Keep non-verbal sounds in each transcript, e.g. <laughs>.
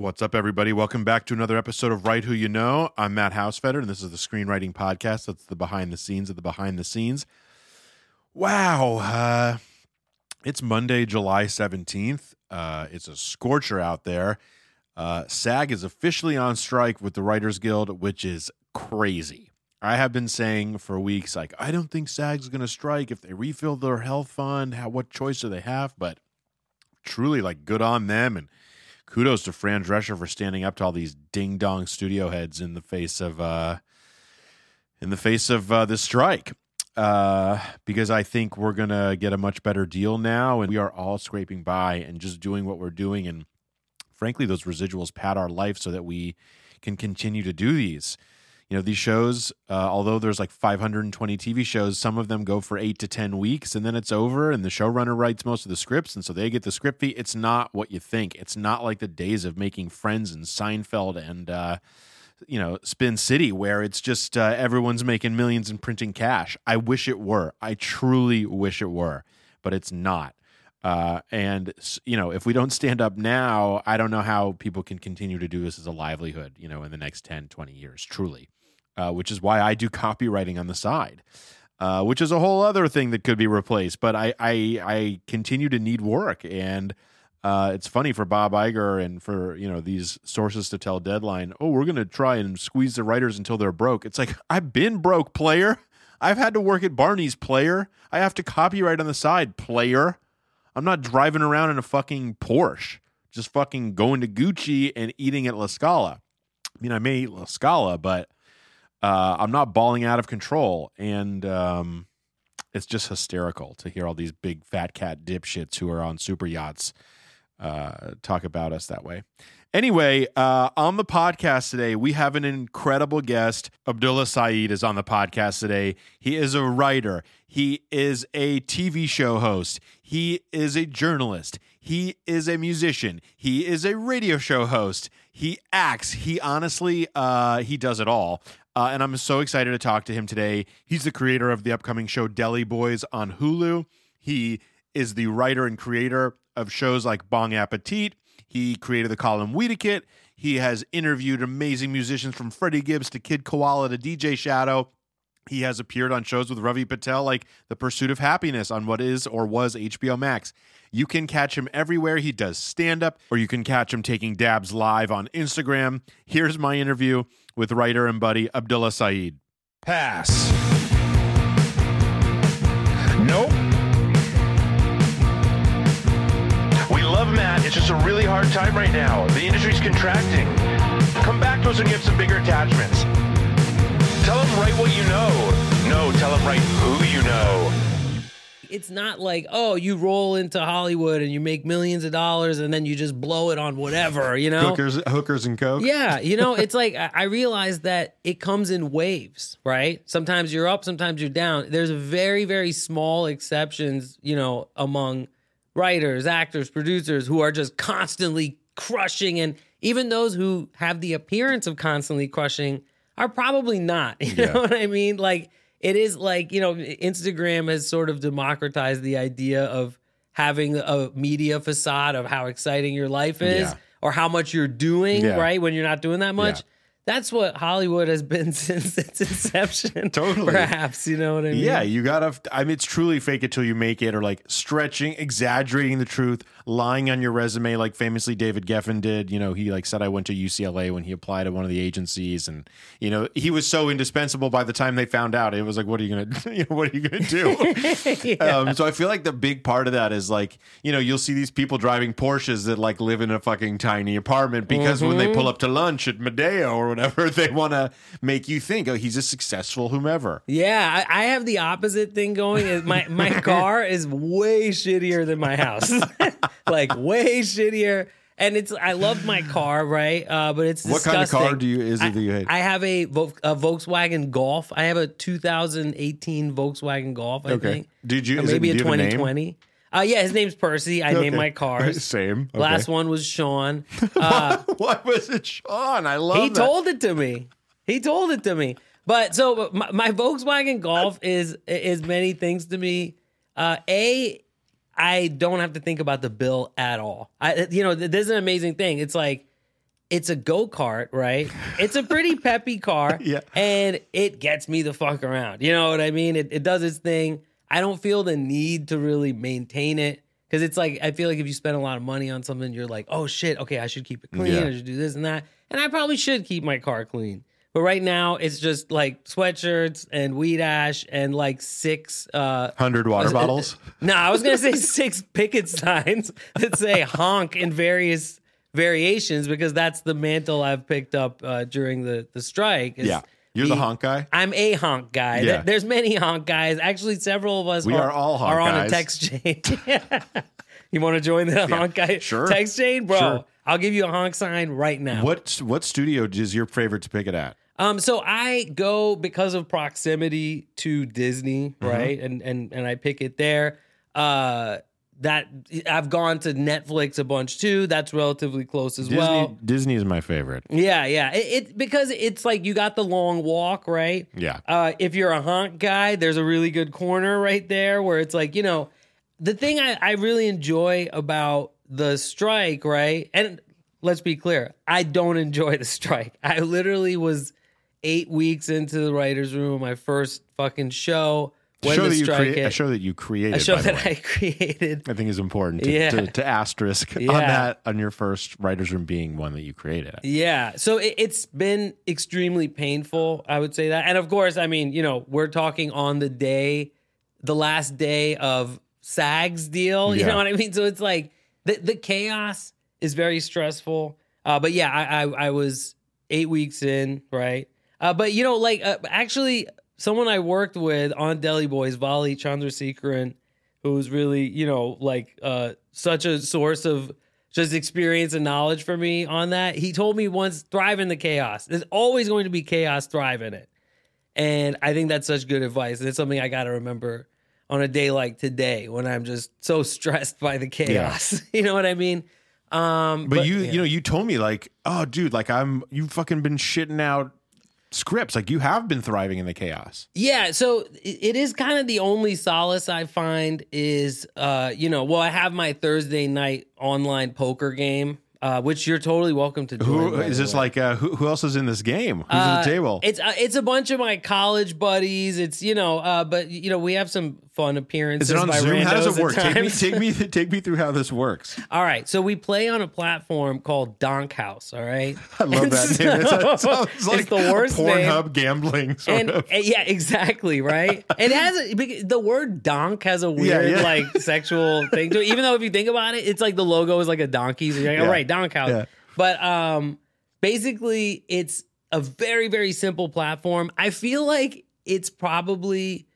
What's up, everybody? Welcome back to another episode of Write Who You Know. I'm Matt Hausfeder, and this is the screenwriting podcast. That's the behind the scenes of the behind the scenes. Wow. Uh, it's Monday, July 17th. Uh, it's a scorcher out there. Uh, SAG is officially on strike with the Writers Guild, which is crazy. I have been saying for weeks, like, I don't think SAG's going to strike if they refill their health fund. How, what choice do they have? But truly, like, good on them. And kudos to Fran Drescher for standing up to all these ding dong studio heads in the face of uh, in the face of uh, this strike. Uh, because I think we're gonna get a much better deal now, and we are all scraping by and just doing what we're doing, and frankly, those residuals pad our life so that we can continue to do these. You know, these shows, uh, although there's like 520 TV shows, some of them go for eight to 10 weeks and then it's over, and the showrunner writes most of the scripts, and so they get the script fee. It's not what you think. It's not like the days of making Friends and Seinfeld and, uh, you know, Spin City, where it's just uh, everyone's making millions and printing cash. I wish it were. I truly wish it were, but it's not. Uh, and you know, if we don't stand up now, I don't know how people can continue to do this as a livelihood. You know, in the next 10, 20 years, truly. Uh, which is why I do copywriting on the side, uh, which is a whole other thing that could be replaced. But I I, I continue to need work, and uh, it's funny for Bob Iger and for you know these sources to tell Deadline, oh, we're going to try and squeeze the writers until they're broke. It's like I've been broke, player. I've had to work at Barney's, player. I have to copyright on the side, player. I'm not driving around in a fucking Porsche, just fucking going to Gucci and eating at La Scala. I mean, I may eat La Scala, but uh, I'm not bawling out of control. And um, it's just hysterical to hear all these big fat cat dipshits who are on super yachts uh, talk about us that way. Anyway, uh, on the podcast today, we have an incredible guest. Abdullah Saeed is on the podcast today. He is a writer, he is a TV show host, he is a journalist, he is a musician, he is a radio show host, he acts. He honestly, uh, he does it all. Uh, and I'm so excited to talk to him today. He's the creator of the upcoming show Deli Boys on Hulu. He is the writer and creator of shows like Bong Appetit. He created the column Weediquette. He has interviewed amazing musicians from Freddie Gibbs to Kid Koala to DJ Shadow. He has appeared on shows with Ravi Patel like The Pursuit of Happiness on what is or was HBO Max. You can catch him everywhere he does stand up, or you can catch him taking dabs live on Instagram. Here's my interview with writer and buddy Abdullah Saeed. Pass. Nope. We love Matt. It's just a really hard time right now. The industry's contracting. Come back to us you have some bigger attachments. Tell them write what you know. No, tell him write who you know. It's not like, oh, you roll into Hollywood and you make millions of dollars and then you just blow it on whatever, you know? Hookers, hookers and coke. Yeah, you know, <laughs> it's like I I realize that it comes in waves, right? Sometimes you're up, sometimes you're down. There's very, very small exceptions, you know, among writers, actors, producers who are just constantly crushing. And even those who have the appearance of constantly crushing are probably not. <laughs> You Yeah. know what I mean? Like, it is like, you know, Instagram has sort of democratized the idea of having a media facade of how exciting your life is Yeah. or how much you're doing, Yeah. right? When you're not doing that much. Yeah. That's what Hollywood has been <laughs> since its inception. Totally. Perhaps, you know what I mean? Yeah, you gotta. I mean, it's truly fake it till you make it, or like stretching, exaggerating the truth, lying on your resume, like famously David Geffen did. You know, he like said I went to UCLA when he applied at one of the agencies, and you know he was so indispensable. By the time they found out, it was like, what are you gonna, <laughs> you know, what are you gonna do? <laughs> um, so I feel like the big part of that is like, you know, you'll see these people driving Porsches that like live in a fucking tiny apartment because when they pull up to lunch at Madeo or whatever, <laughs> they want to make you think, oh, he's a successful whomever. Yeah, I, I have the opposite thing going. My my <laughs> car is way shittier than my house, <laughs> like way shittier. And it's I love my car, right? Uh, but it's What kind of car do you- is it I, that you hate? I have a, a Volkswagen Golf. I have a 2018 Volkswagen Golf. I Okay. think. Did you- Or it- maybe you a 2020? Uh, yeah, his name's Percy. I Okay. named my cars. <laughs> Same. Okay. Last one was Sean. <laughs> Uh, What was it, Sean? I love it. he that. told it to me. He told it to me. But so my, my Volkswagen Golf is is many things to me. Uh, a, I don't have to think about the bill at all. I, you know, this is an amazing thing. It's like it's a go kart, right? It's a pretty peppy car, <laughs> Yeah. and it gets me the fuck around. You know what I mean? It, it does its thing. I don't feel the need to really maintain it because it's like I feel like if you spend a lot of money on something, you're like, oh shit, okay, I should keep it clean. Yeah. I should do this and that, and I probably should keep my car clean. But right now, it's just like sweatshirts and weed ash and like six uh, Hundred water bottles. <laughs> no, I was gonna say six picket signs that say honk in various variations because that's the mantle I've picked up uh, during the the strike. is Yeah, you're the honk guy. I'm a honk guy. Yeah. There's many honk guys. Actually, several of us We are all honk are on guys. a text chain. <laughs> you want to join the honk guy sure. text chain, bro? Sure. I'll give you a honk sign right now. What what studio is your favorite to pick it at? Um, so I go because of proximity to Disney, Mm-hmm. right? And and and I pick it there. Uh, that I've gone to Netflix a bunch too. That's relatively close as Disney well. Disney is my favorite. Yeah, yeah. It, it because it's like you got the long walk, right? Yeah. Uh, if you're a honk guy, there's a really good corner right there where it's like, you know, the thing I, I really enjoy about the strike, right? And let's be clear, I don't enjoy the strike. I literally was eight weeks into the writer's room, my first fucking show. When show the that you strike create a show that you created. a show by the that way. I <laughs> created. I think is important to, Yeah. to, to asterisk Yeah. on that on your first writer's room being one that you created. Yeah. So it, it's been extremely painful. I would say that. And of course, I mean, you know, we're talking on the day, the last day of SAG's deal. You Yeah. know what I mean? So it's like the, the chaos is very stressful. Uh, but yeah, I, I, I was eight weeks in, right? Uh, but you know, like uh, actually, someone I worked with on Deli Boys, Vali Chandrasekaran, who was really, you know, like uh, such a source of just experience and knowledge for me on that. He told me once, thrive in the chaos. There's always going to be chaos, thrive in it. And I think that's such good advice. And it's something I got to remember on a day like today when I'm just so stressed by the chaos. <laughs> you know what I mean? Um, But, you yeah. you know you told me like oh dude like I'm you've fucking been shitting out scripts like you have been thriving in the chaos. Yeah, so it is kind of the only solace I find is, uh, you know, well, I have my Thursday night online poker game, uh, which you're totally welcome to. Join, Who is this way. like uh, who, who else is in this game? Who's Uh, at the table? It's uh, it's a bunch of my college buddies. It's you know, uh, but you know, we have some fun appearances. Is it on by Zoom? How does it work? Take me, take me, <laughs> take me through how this works. All right, so we play on a platform called Donk House. All right, <laughs> I love And that name. It's, it sounds like it's the worst name. Pornhub gambling sort and, of. and- yeah, exactly, right. <laughs> It has a, the word donk has a weird yeah. like sexual thing to it. Even though if you think about it, it's like the logo is like a donkey. So like, Yeah. all right, donk house. Yeah. But um, basically, it's a very very simple platform. I feel like it's probably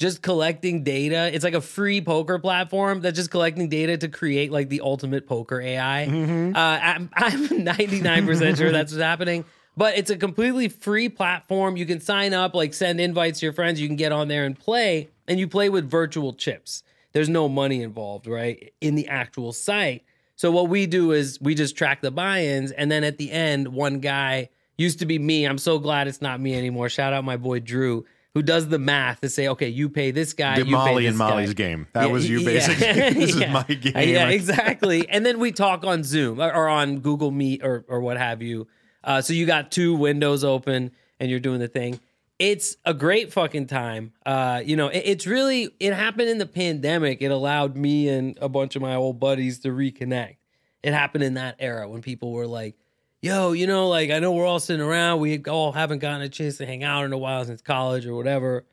just collecting data. It's like a free poker platform that's just collecting data to create like the ultimate poker AI. Mm-hmm. Uh, I'm, <laughs> I'm 99% sure that's what's happening. But it's a completely free platform. You can sign up, like send invites to your friends. You can get on there and play, and you play with virtual chips. There's no money involved, right? In the actual site. So what we do is we just track the buy-ins, and then at the end, one guy used to be me. I'm so glad it's not me anymore. Shout out my boy Drew, who does the math to say, okay, you pay this guy. The you pay Molly this and guy. Molly's game. That Yeah, was you yeah, basically. <laughs> this <laughs> yeah. is my game. Uh, Yeah, I- exactly. <laughs> and then we talk on Zoom or, or on Google Meet or or what have you. Uh, so you got two windows open and you're doing the thing. It's a great fucking time. Uh, you know, it- it's really it happened in the pandemic. It allowed me and a bunch of my old buddies to reconnect. It happened in that era when people were like, "Yo, you know, like I know we're all sitting around. We all haven't gotten a chance to hang out in a while since college or whatever.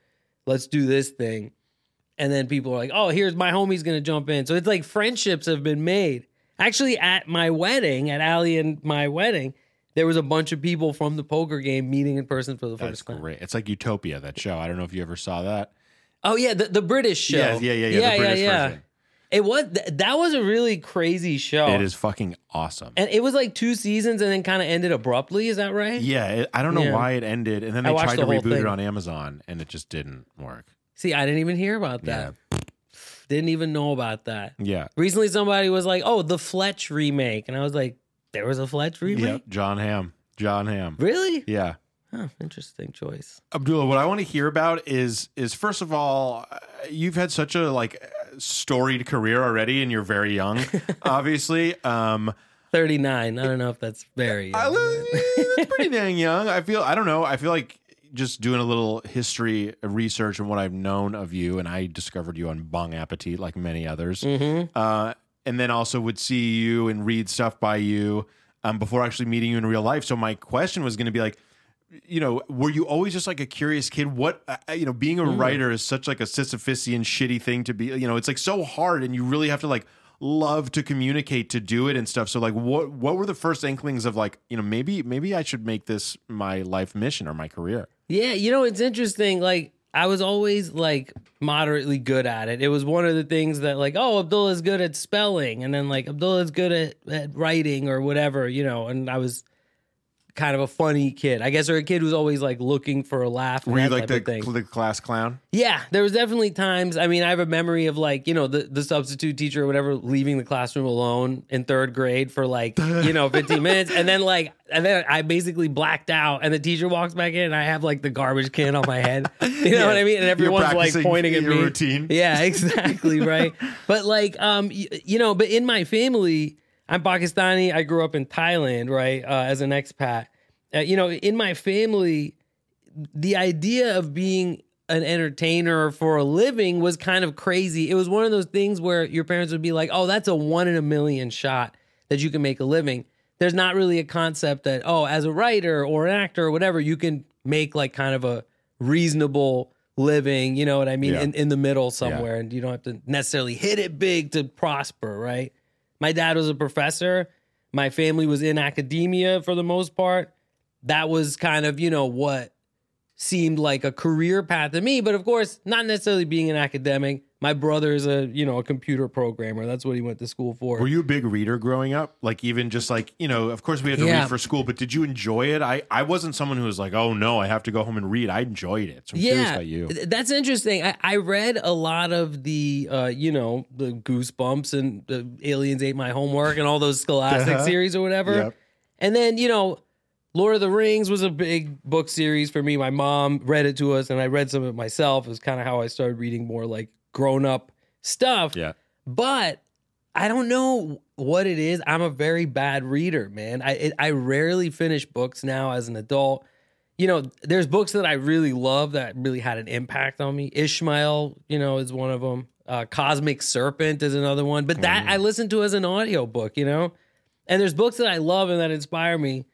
Let's do this thing." and then people are like, "Oh, here's my homie's gonna jump in." So it's like friendships have been made. Actually, at my wedding, at Ali and my wedding, there was a bunch of people from the poker game meeting in person for the That's first time. great. It's like Utopia, that show. I don't know if you ever saw that. Oh yeah, the, the British show. Yeah, yeah, yeah, yeah. the British version. It was th- that was a really crazy show. It is fucking awesome. and it was like two seasons, and then kind of ended abruptly. Is that right? yeah, it, I don't know Yeah. why it ended, and then they tried the to reboot it on Amazon, and it just didn't work. See, I didn't even hear about that. Didn't even know about that. Yeah, Recently, somebody was like, "Oh, the Fletch remake," and I was like, "There was a Fletch remake." yep. Jon Hamm, Jon Hamm. Really? Yeah, Huh, interesting choice. Abdullah, what I want to hear about is is first of all, uh, you've had such a like storied career already, and you're very young, <laughs> obviously. Um, 39. I don't know if that's very. I, young. that's <laughs> pretty dang young. I feel. I don't know. I feel like just doing a little history research and what I've known of you, and I discovered you on Bong Appetit, like many others. Mhm. Uh, and then also would see you and read stuff by you um, before actually meeting you in real life. So my question was going to be like, you know, were you always just like a curious kid? What uh, you know, being a writer is such like a Sisyphusian shitty thing to be. You know, it's like so hard, and you really have to like love to communicate to do it and stuff. So like, what what were the first inklings of like, you know, maybe maybe I should make this my life mission or my career? Yeah, you know, it's interesting. Like, I was always like moderately good at it. It was one of the things that, like, oh, Abdullah's good at spelling, and then like Abdullah's good at, at writing or whatever, you know. And I was kind of a funny kid, I guess, or a kid who's always like looking for a laugh. Were you like the, the class clown? Yeah, there was definitely times. I mean, I have a memory of like, you know, the, the substitute teacher or whatever leaving the classroom alone in third grade for like, you know, 15 minutes. And then like, and then I basically blacked out and the teacher walks back in and I have like the garbage can on my head. <laughs> You know what I mean? And everyone's like pointing at me. routine. Yeah, exactly. Right. <laughs> but like, um, you know, but in my family, I'm Pakistani. I grew up in Thailand, right, uh, as an expat. Uh, you know, in my family, the idea of being an entertainer for a living was kind of crazy. It was one of those things where your parents would be like, "Oh, that's a one in a million shot that you can make a living." There's not really a concept that, "Oh, as a writer or an actor or whatever, you can make like kind of a reasonable living, you know what I mean, Yeah. in, in the middle somewhere and you don't have to necessarily hit it big to prosper, right? My dad was a professor. My family was in academia for the most part. That was kind of, you know, what seemed like a career path to me. But of course, not necessarily being an academic. My brother is a, you know, a computer programmer. That's what he went to school for. Were you a big reader growing up? Like even just like, you know, of course we had to Yeah. read for school, but did you enjoy it? I, I wasn't someone who was like, oh no, I have to go home and read. I enjoyed it. So I'm curious about you. That's interesting. I, I read a lot of the, uh, you know, the Goosebumps and the Aliens Ate My Homework and all those Scholastic Uh-huh. series or whatever. Yep. And then, you know, Lord of the Rings was a big book series for me. My mom read it to us, and I read some of it myself. It was kind of how I started reading more like grown up stuff. Yeah. But I don't know what it is. I'm a very bad reader, man. I it, I rarely finish books now as an adult. You know, there's books that I really love that really had an impact on me. Ishmael, you know, is one of them. Uh, Cosmic Serpent is another one. But that I listen to as an audiobook, you know? And there's books that I love and that inspire me,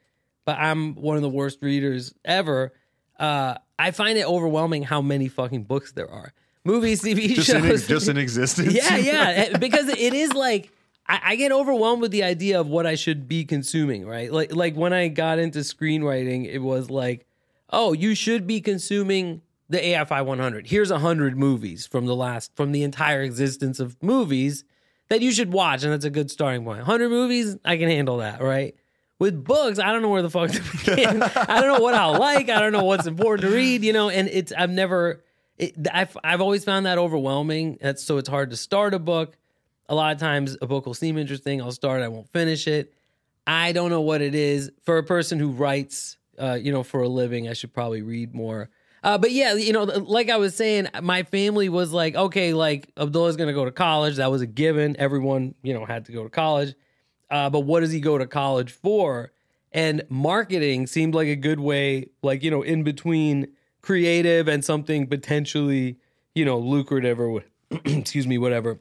but I'm one of the worst readers ever. Uh, I find it overwhelming how many fucking books there are. Movies, TV Just shows. in, just in existence. yeah, yeah. <laughs> Eh, Because it is like I, I get overwhelmed with the idea of what I should be consuming, right? Like like when I got into screenwriting, it was like, oh, you should be consuming the AFI 100. Here's 100 movies from the last from the entire existence of movies that you should watch, and that's a good starting point. 100 movies, I can handle that, right? With books, I don't know where the fuck to begin. <laughs> I don't know what I'll like. I don't know what's important to read, you know. And it's I've never, it, I've I've always found that overwhelming. That's so it's hard to start a book. A lot of times, a book will seem interesting. I'll start, I won't finish it. I don't know what it is for a person who writes, uh, you know, for a living. I should probably read more. Uh, but yeah, you know, like I was saying, my family was like, okay, like Abdullah's going to go to college. That was a given. Everyone, you know, had to go to college. Uh, but what does he go to college for? And marketing seemed like a good way, like, you know, in between creative and something potentially, you know, lucrative or what, <clears throat> excuse me, whatever.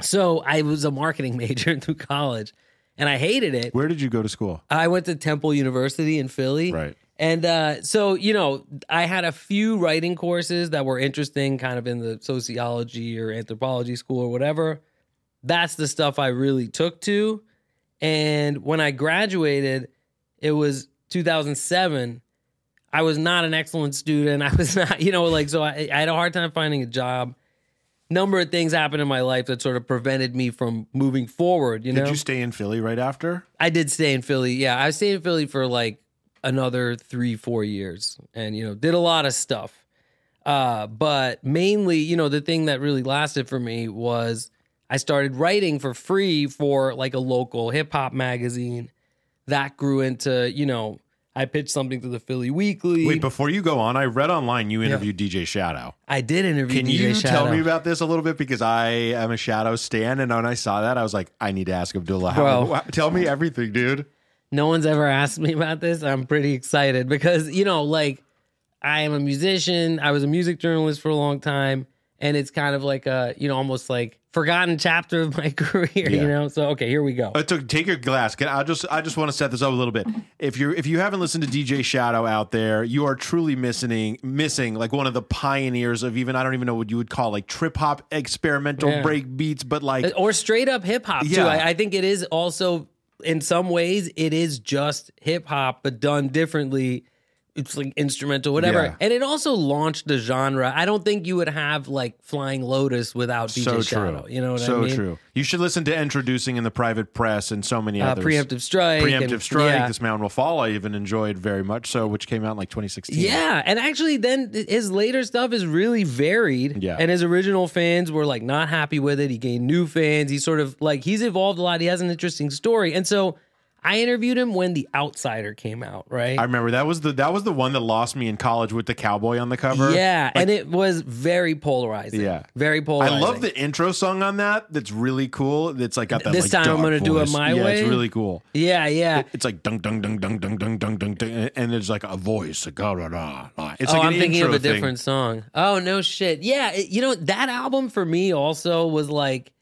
So I was a marketing <laughs> major through college and I hated it. Where did you go to school? I went to Temple University in Philly. Right. And uh, so, you know, I had a few writing courses that were interesting, kind of in the sociology or anthropology school or whatever. That's the stuff I really took to. And when I graduated, it was 2007. I was not an excellent student. I was <laughs> not, you know, like, so I, I had a hard time finding a job. Number of things happened in my life that sort of prevented me from moving forward, you know? Did you stay in Philly right after? I did stay in Philly. Yeah, I stayed in Philly for like another three, four years, and you know, did a lot of stuff. Uh, but mainly, you know, the thing that really lasted for me was I started writing for free for like a local hip hop magazine. That grew into, you know, I pitched something to the Philly Weekly. Wait, before you go on, I read online you interviewed DJ Shadow. I did interview Can DJ you Shadow. tell me about this a little bit? Because I am a Shadow stan, and when I saw that, I was like, I need to ask Abdullah. How, Bro. <laughs> tell me everything, dude. no one's ever asked me about this. I'm pretty excited because, you know, like I am a musician. I was a music journalist for a long time. And it's kind of like a, you know, almost like forgotten chapter of my <laughs> career, Yeah. you know? So, okay, here we go. Uh, take your glass. Can I just I just want to set this up a little bit. If you are if you haven't listened to DJ Shadow out there, you are truly missing missing like one of the pioneers of even I don't even know what you would call like trip hop experimental Yeah. break beats, but like or straight up hip hop too. Yeah. I, I think it is also in some ways it is just hip hop but done differently. It's like instrumental, whatever, Yeah. and it also launched the genre. I don't think you would have like Flying Lotus without DJ so Shadow. true. You know what so I mean? So true. You should listen to Introducing in the Private Press and so many Uh, others. preemptive strike, Preemptive and- Strike, yeah. This Mountain Will Fall, I even enjoyed very much so, which came out in like 2016. Yeah, and actually, then his later stuff is really varied. Yeah. and his original fans were like not happy with it. He gained new fans. He's sort of like he's evolved a lot. He has an interesting story, and so I interviewed him when The Outsider came out. Right. I remember that was the that was the one that lost me in college with the cowboy on the cover. yeah, and it was very polarizing. Yeah. very polarizing. I love the intro song on that. That's really cool. It's like got that. This like, time I'm gonna do it my yeah, way. It's really cool. Yeah, yeah. It's like dung dung dung dung dung dung dung dung, and there's like a voice. Like, da, da, da. It's oh, like I'm thinking of a thing. different song. Oh no, shit. Yeah, it- you know that album for me also was like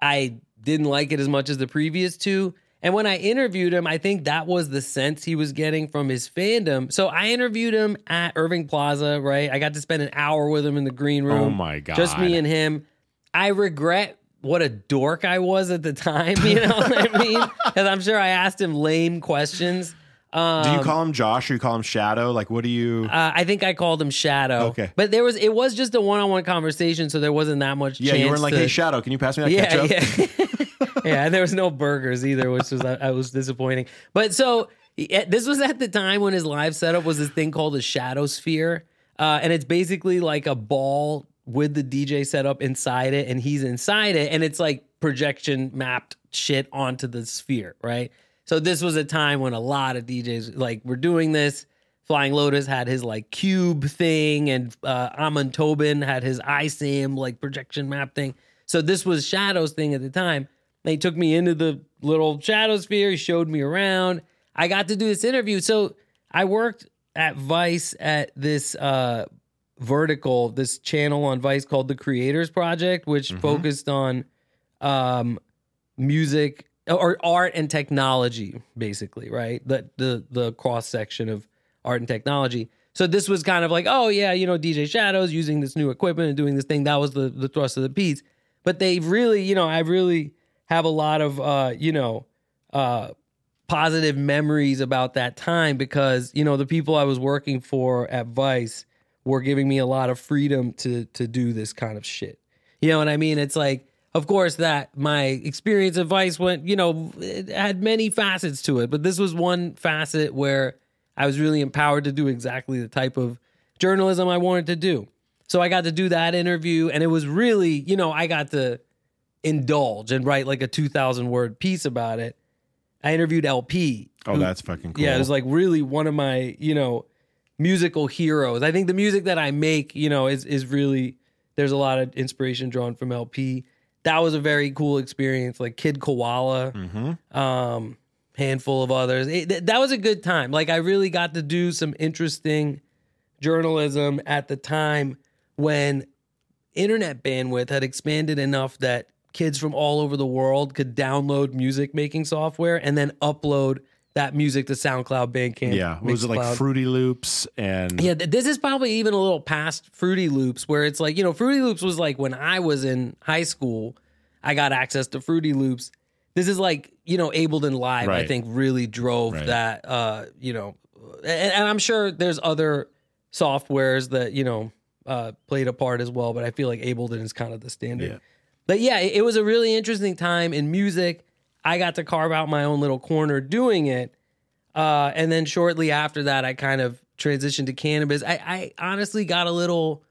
I didn't like it as much as the previous two. And when I interviewed him, I think that was the sense he was getting from his fandom. So I interviewed him at Irving Plaza, right? I got to spend an hour with him in the green room. Oh my god! Just me and him. I regret what a dork I was at the time. <laughs> You know what I mean? <laughs> Because I'm sure I asked him lame questions. Um, Do you call him Josh or you call him Shadow? Like, what do you? uh, I think I called him Shadow. Okay. but there was it was just a one on one conversation, so there wasn't that much. yeah, you weren't like, to- hey, Shadow, can you pass me that yeah, ketchup? yeah, <laughs> <laughs> yeah. And there was no burgers either, which was I, I was disappointing. But so this was at the time when his live setup was this thing called a Shadow Sphere, uh, and it's basically like a ball with the DJ setup inside it, and he's inside it, and it's like projection mapped shit onto the sphere, right? So this was a time when a lot of DJs like were doing this. Flying Lotus had his like cube thing, and uh, Amon Tobin had his ISAM like projection map thing. So this was Shadow's thing at the time. He took me into the little Shadow sphere. He showed me around. I got to do this interview. So I worked at Vice at this uh, vertical, this channel on Vice called the Creators Project, which focused on um, music or art and technology, basically, right? The the the cross section of art and technology. So this was kind of like, oh yeah, you know, DJ Shadows using this new equipment and doing this thing. That was the the thrust of the piece. But they really, you know, I really have a lot of uh, you know, uh positive memories about that time because, you know, the people I was working for at Vice were giving me a lot of freedom to to do this kind of shit. You know what I mean? It's like, of course, that my experience at Vice went, you know, it had many facets to it, but this was one facet where I was really empowered to do exactly the type of journalism I wanted to do. So I got to do that interview, and it was really, you know, I got to indulge and write like a 2,000 word piece about it. I interviewed LP. Oh, who- that's fucking cool. yeah, it was like really one of my, you know, musical heroes. I think the music that I make, you know, is is really there's a lot of inspiration drawn from LP. That was a very cool experience. Like Kid Koala, Mm-hmm. um, handful of others. It- th- that was a good time. Like I really got to do some interesting journalism at the time when internet bandwidth had expanded enough that kids from all over the world could download music making software and then upload that music to SoundCloud, Bandcamp. yeah. Was it like Fruity Loops and Yeah, th- this is probably even a little past Fruity Loops, where it's like, you know, Fruity Loops was like when I was in high school, I got access to Fruity Loops. This is like, you know, Ableton Live, I think really drove Right. that, uh, you know, and, and I'm sure there's other softwares that, you know, uh, played a part as well, but I feel like Ableton is kind of the standard. Yeah. But yeah, it, it was a really interesting time in music. I got to carve out my own little corner doing it. Uh, and then shortly after that, I kind of transitioned to cannabis. I, I honestly got a little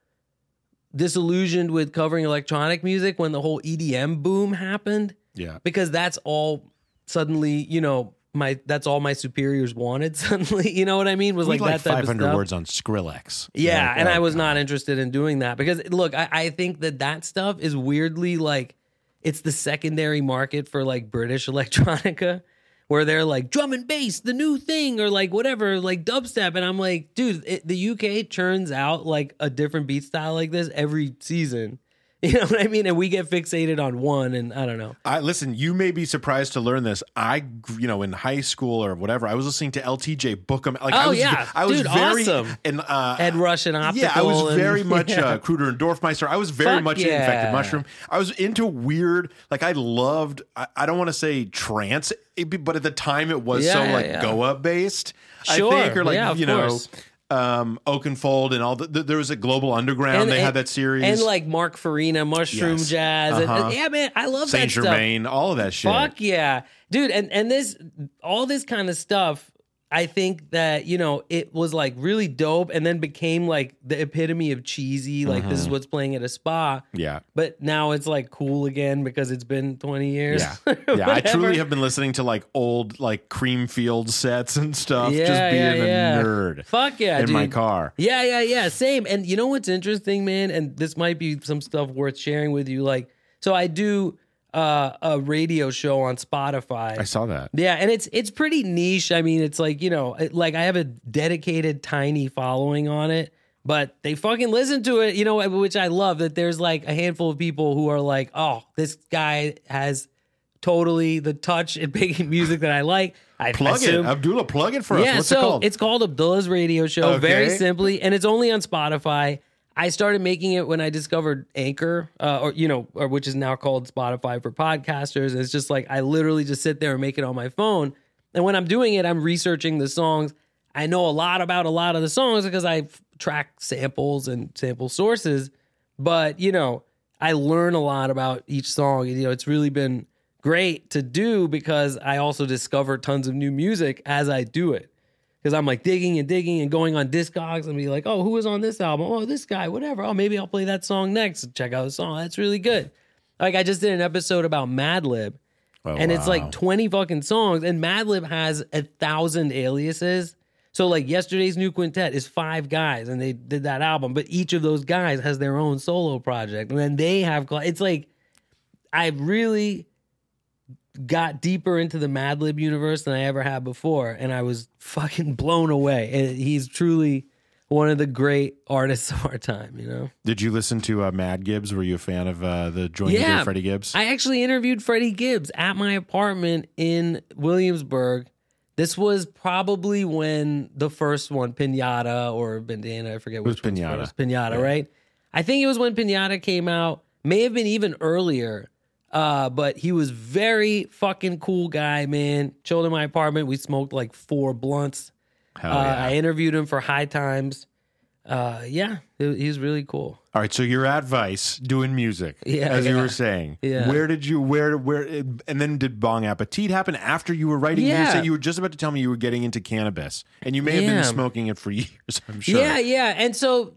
disillusioned with covering electronic music when the whole EDM boom happened yeah. because that's all suddenly, you know, my that's all my superiors wanted <laughs> suddenly. You know what I mean? Was like, like, that type of 500 words on Skrillex. Yeah, Like, and oh, I was God. not interested in doing that because look, I, I think that that stuff is weirdly like it's the secondary market for like British <laughs> electronica, where they're like drum and bass, the new thing, or like whatever, like dubstep, and I'm like, dude, it, the UK churns out like a different beat style like this every season. <laughs> You know what I mean? And we get fixated on one, and I don't know. I listen. You may be surprised to learn this. I, you know, in high school or whatever, I was listening to LTJ Bukem. Like, I Oh, was, yeah. I was Dude, very awesome. and uh, Ed Rush and Optical. Yeah, I was and- very <laughs> much yeah. uh, Kruder and Dorfmeister. I was very Fuck much yeah. infected mushroom. I was into weird. Like I loved. I, I don't want to say trance, but at the time it was Yeah, so like. Goa based. Sure. I think, or like you know. course. Um, Oakenfold and all the, the there was a Global Underground. they had that series and like Mark Farina, Mushroom Yes. Jazz. and- Uh-huh. and- yeah, man, I love Saint that stuff. Germain, all of that shit. Fuck yeah, dude! And and this all this kind of stuff. I think that you know it was like really dope, and then became like the epitome of cheesy. Like this is Mm-hmm. what's playing at a spa. Yeah. But now it's like cool again because it's been twenty years. Yeah, <laughs> yeah. I truly have been listening to like old like Creamfield sets and stuff. Yeah, just being yeah, yeah. a nerd Fuck yeah, in my car. Yeah, yeah, yeah. Same. And you know what's interesting, man? And this might be some stuff worth sharing with you. Like, so I do uh, a radio show on Spotify. I saw that. Yeah, and it's it's pretty niche. I mean, it's like you know, it- like I have a dedicated tiny following on it, but they fucking listen to it. You know, which I love. That there's like a handful of people who are like, oh, this guy has totally the touch and <laughs> making music that I like. I Plug assume- it, Abdullah. Plug it for us. yeah, What's so it called? it's called Abdullah's Radio Show, very simply, and it's only on Spotify. I started making it when I discovered Anchor, uh, or you know, or which is now called Spotify for podcasters. It's just like I literally just sit there and make it on my phone. And when I'm doing it, I'm researching the songs. I know a lot about a lot of the songs because I track samples and sample sources. But you know, I learn a lot about each song. You know, it's really been great to do because I also discover tons of new music as I do it. Because I'm like digging and digging and going on Discogs and be like, oh, who was on this album? Oh, this guy, whatever. Oh, maybe I'll play that song next. Check out the song. That's really good. Like I just did an episode about Madlib, Oh, and it's like 20 fucking songs, and Madlib has a thousand aliases. So like yesterday's new quintet is five guys, and they did that album, but each of those guys has their own solo project, and then they have. It's like I really got deeper into the Madlib universe than I ever had before, and I was fucking blown away. And he's truly one of the great artists of our time. You know. Did you listen to uh, Mad Gibbs? Were you a fan of uh, the joint Yeah. Freddie Gibbs? I actually interviewed Freddie Gibbs at my apartment in Williamsburg. This was probably when the first one, Pinata or Bandana, I forget was which one's Pinata. first. Pinata, right? I think it was when Pinata came out. May have been even earlier. Uh, but he was very fucking cool guy, man. Chilled in my apartment. We smoked like four blunts. Hell uh, yeah. I interviewed him for High Times. Uh, yeah, he, he really cool. All right, so you're at Vice doing music, <laughs> Yeah, as you were saying. Yeah. Where did you where where and then did Bong Appetit happen after you were writing? Yeah. said you were just about to tell me you were getting into cannabis, and you may have Yeah. been smoking it for <laughs> years. I'm sure. Yeah, yeah. And so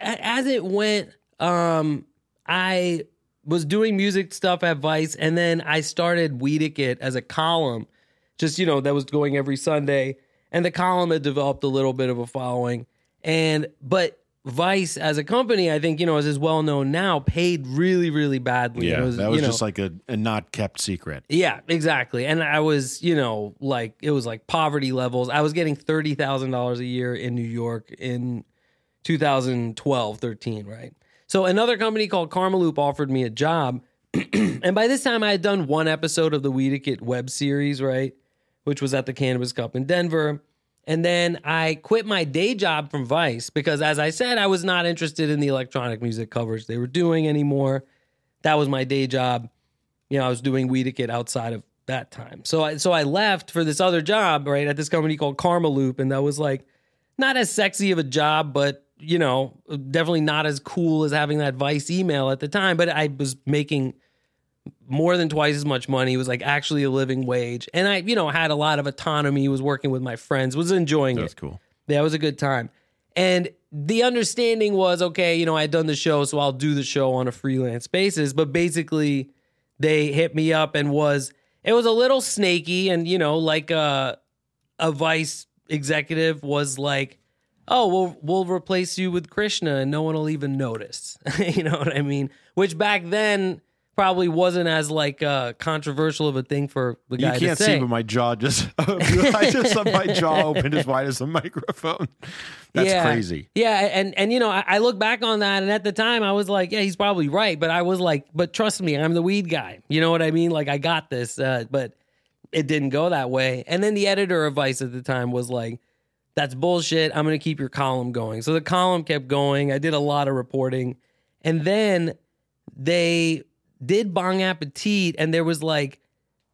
as it went, um, I was doing music stuff at Vice, and then I started Weediquette as a column, just you know, that was going every Sunday. And the column had developed a little bit of a following. And but Vice as a company, I think, you know, as is well known now, paid really, really badly. Yeah, It was, that was you know, just like a, a not kept secret. yeah, exactly. And I was, you know, like it was like poverty levels. I was getting thirty thousand dollars a year in New York in 2012, 13, right? So another company called Karmaloop offered me a job. <clears throat> and by this time I had done one episode of the Weediquette web series, right? Which was at the Cannabis Cup in Denver. And then I quit my day job from Vice because as I said, I was not interested in the electronic music coverage they were doing anymore. That was my day job you know, I was doing Weediquette outside of that time. So I so I left for this other job, right, at this company called Karmaloop, and that was like not as sexy of a job, but you know, definitely not as cool as having that Vice email at the time. But I was making more than twice as much money. It was like actually a living wage, and I, you know, had a lot of autonomy. Was working with my friends, was enjoying it. That's cool. Yeah, was a good time. And the understanding was okay, you know, I'd done the show, so I'll do the show on a freelance basis. But basically, they hit me up and was it was a little snaky, and you know, like uh, a vice executive was like, "Oh, we'll we'll replace you with Krishna, and no one will even notice." <laughs> you know what I mean? Which back then probably wasn't as like uh, controversial of a thing for the guy You can't to say. see, but my jaw just <laughs> <laughs> I just saw my jaw opened as wide as a microphone. That's yeah. crazy. Yeah, and and you know, I, I look back on that, and at the time, I was like, yeah, he's probably right, but I was like, but trust me, I'm the weed guy. You know what I mean? Like, I got this, uh, but it didn't go that way. And then the editor of Vice at the time was like, that's bullshit. I'm going to keep your column going. So the column kept going. I did a lot of reporting, and then they did Bong Appetit, and there was like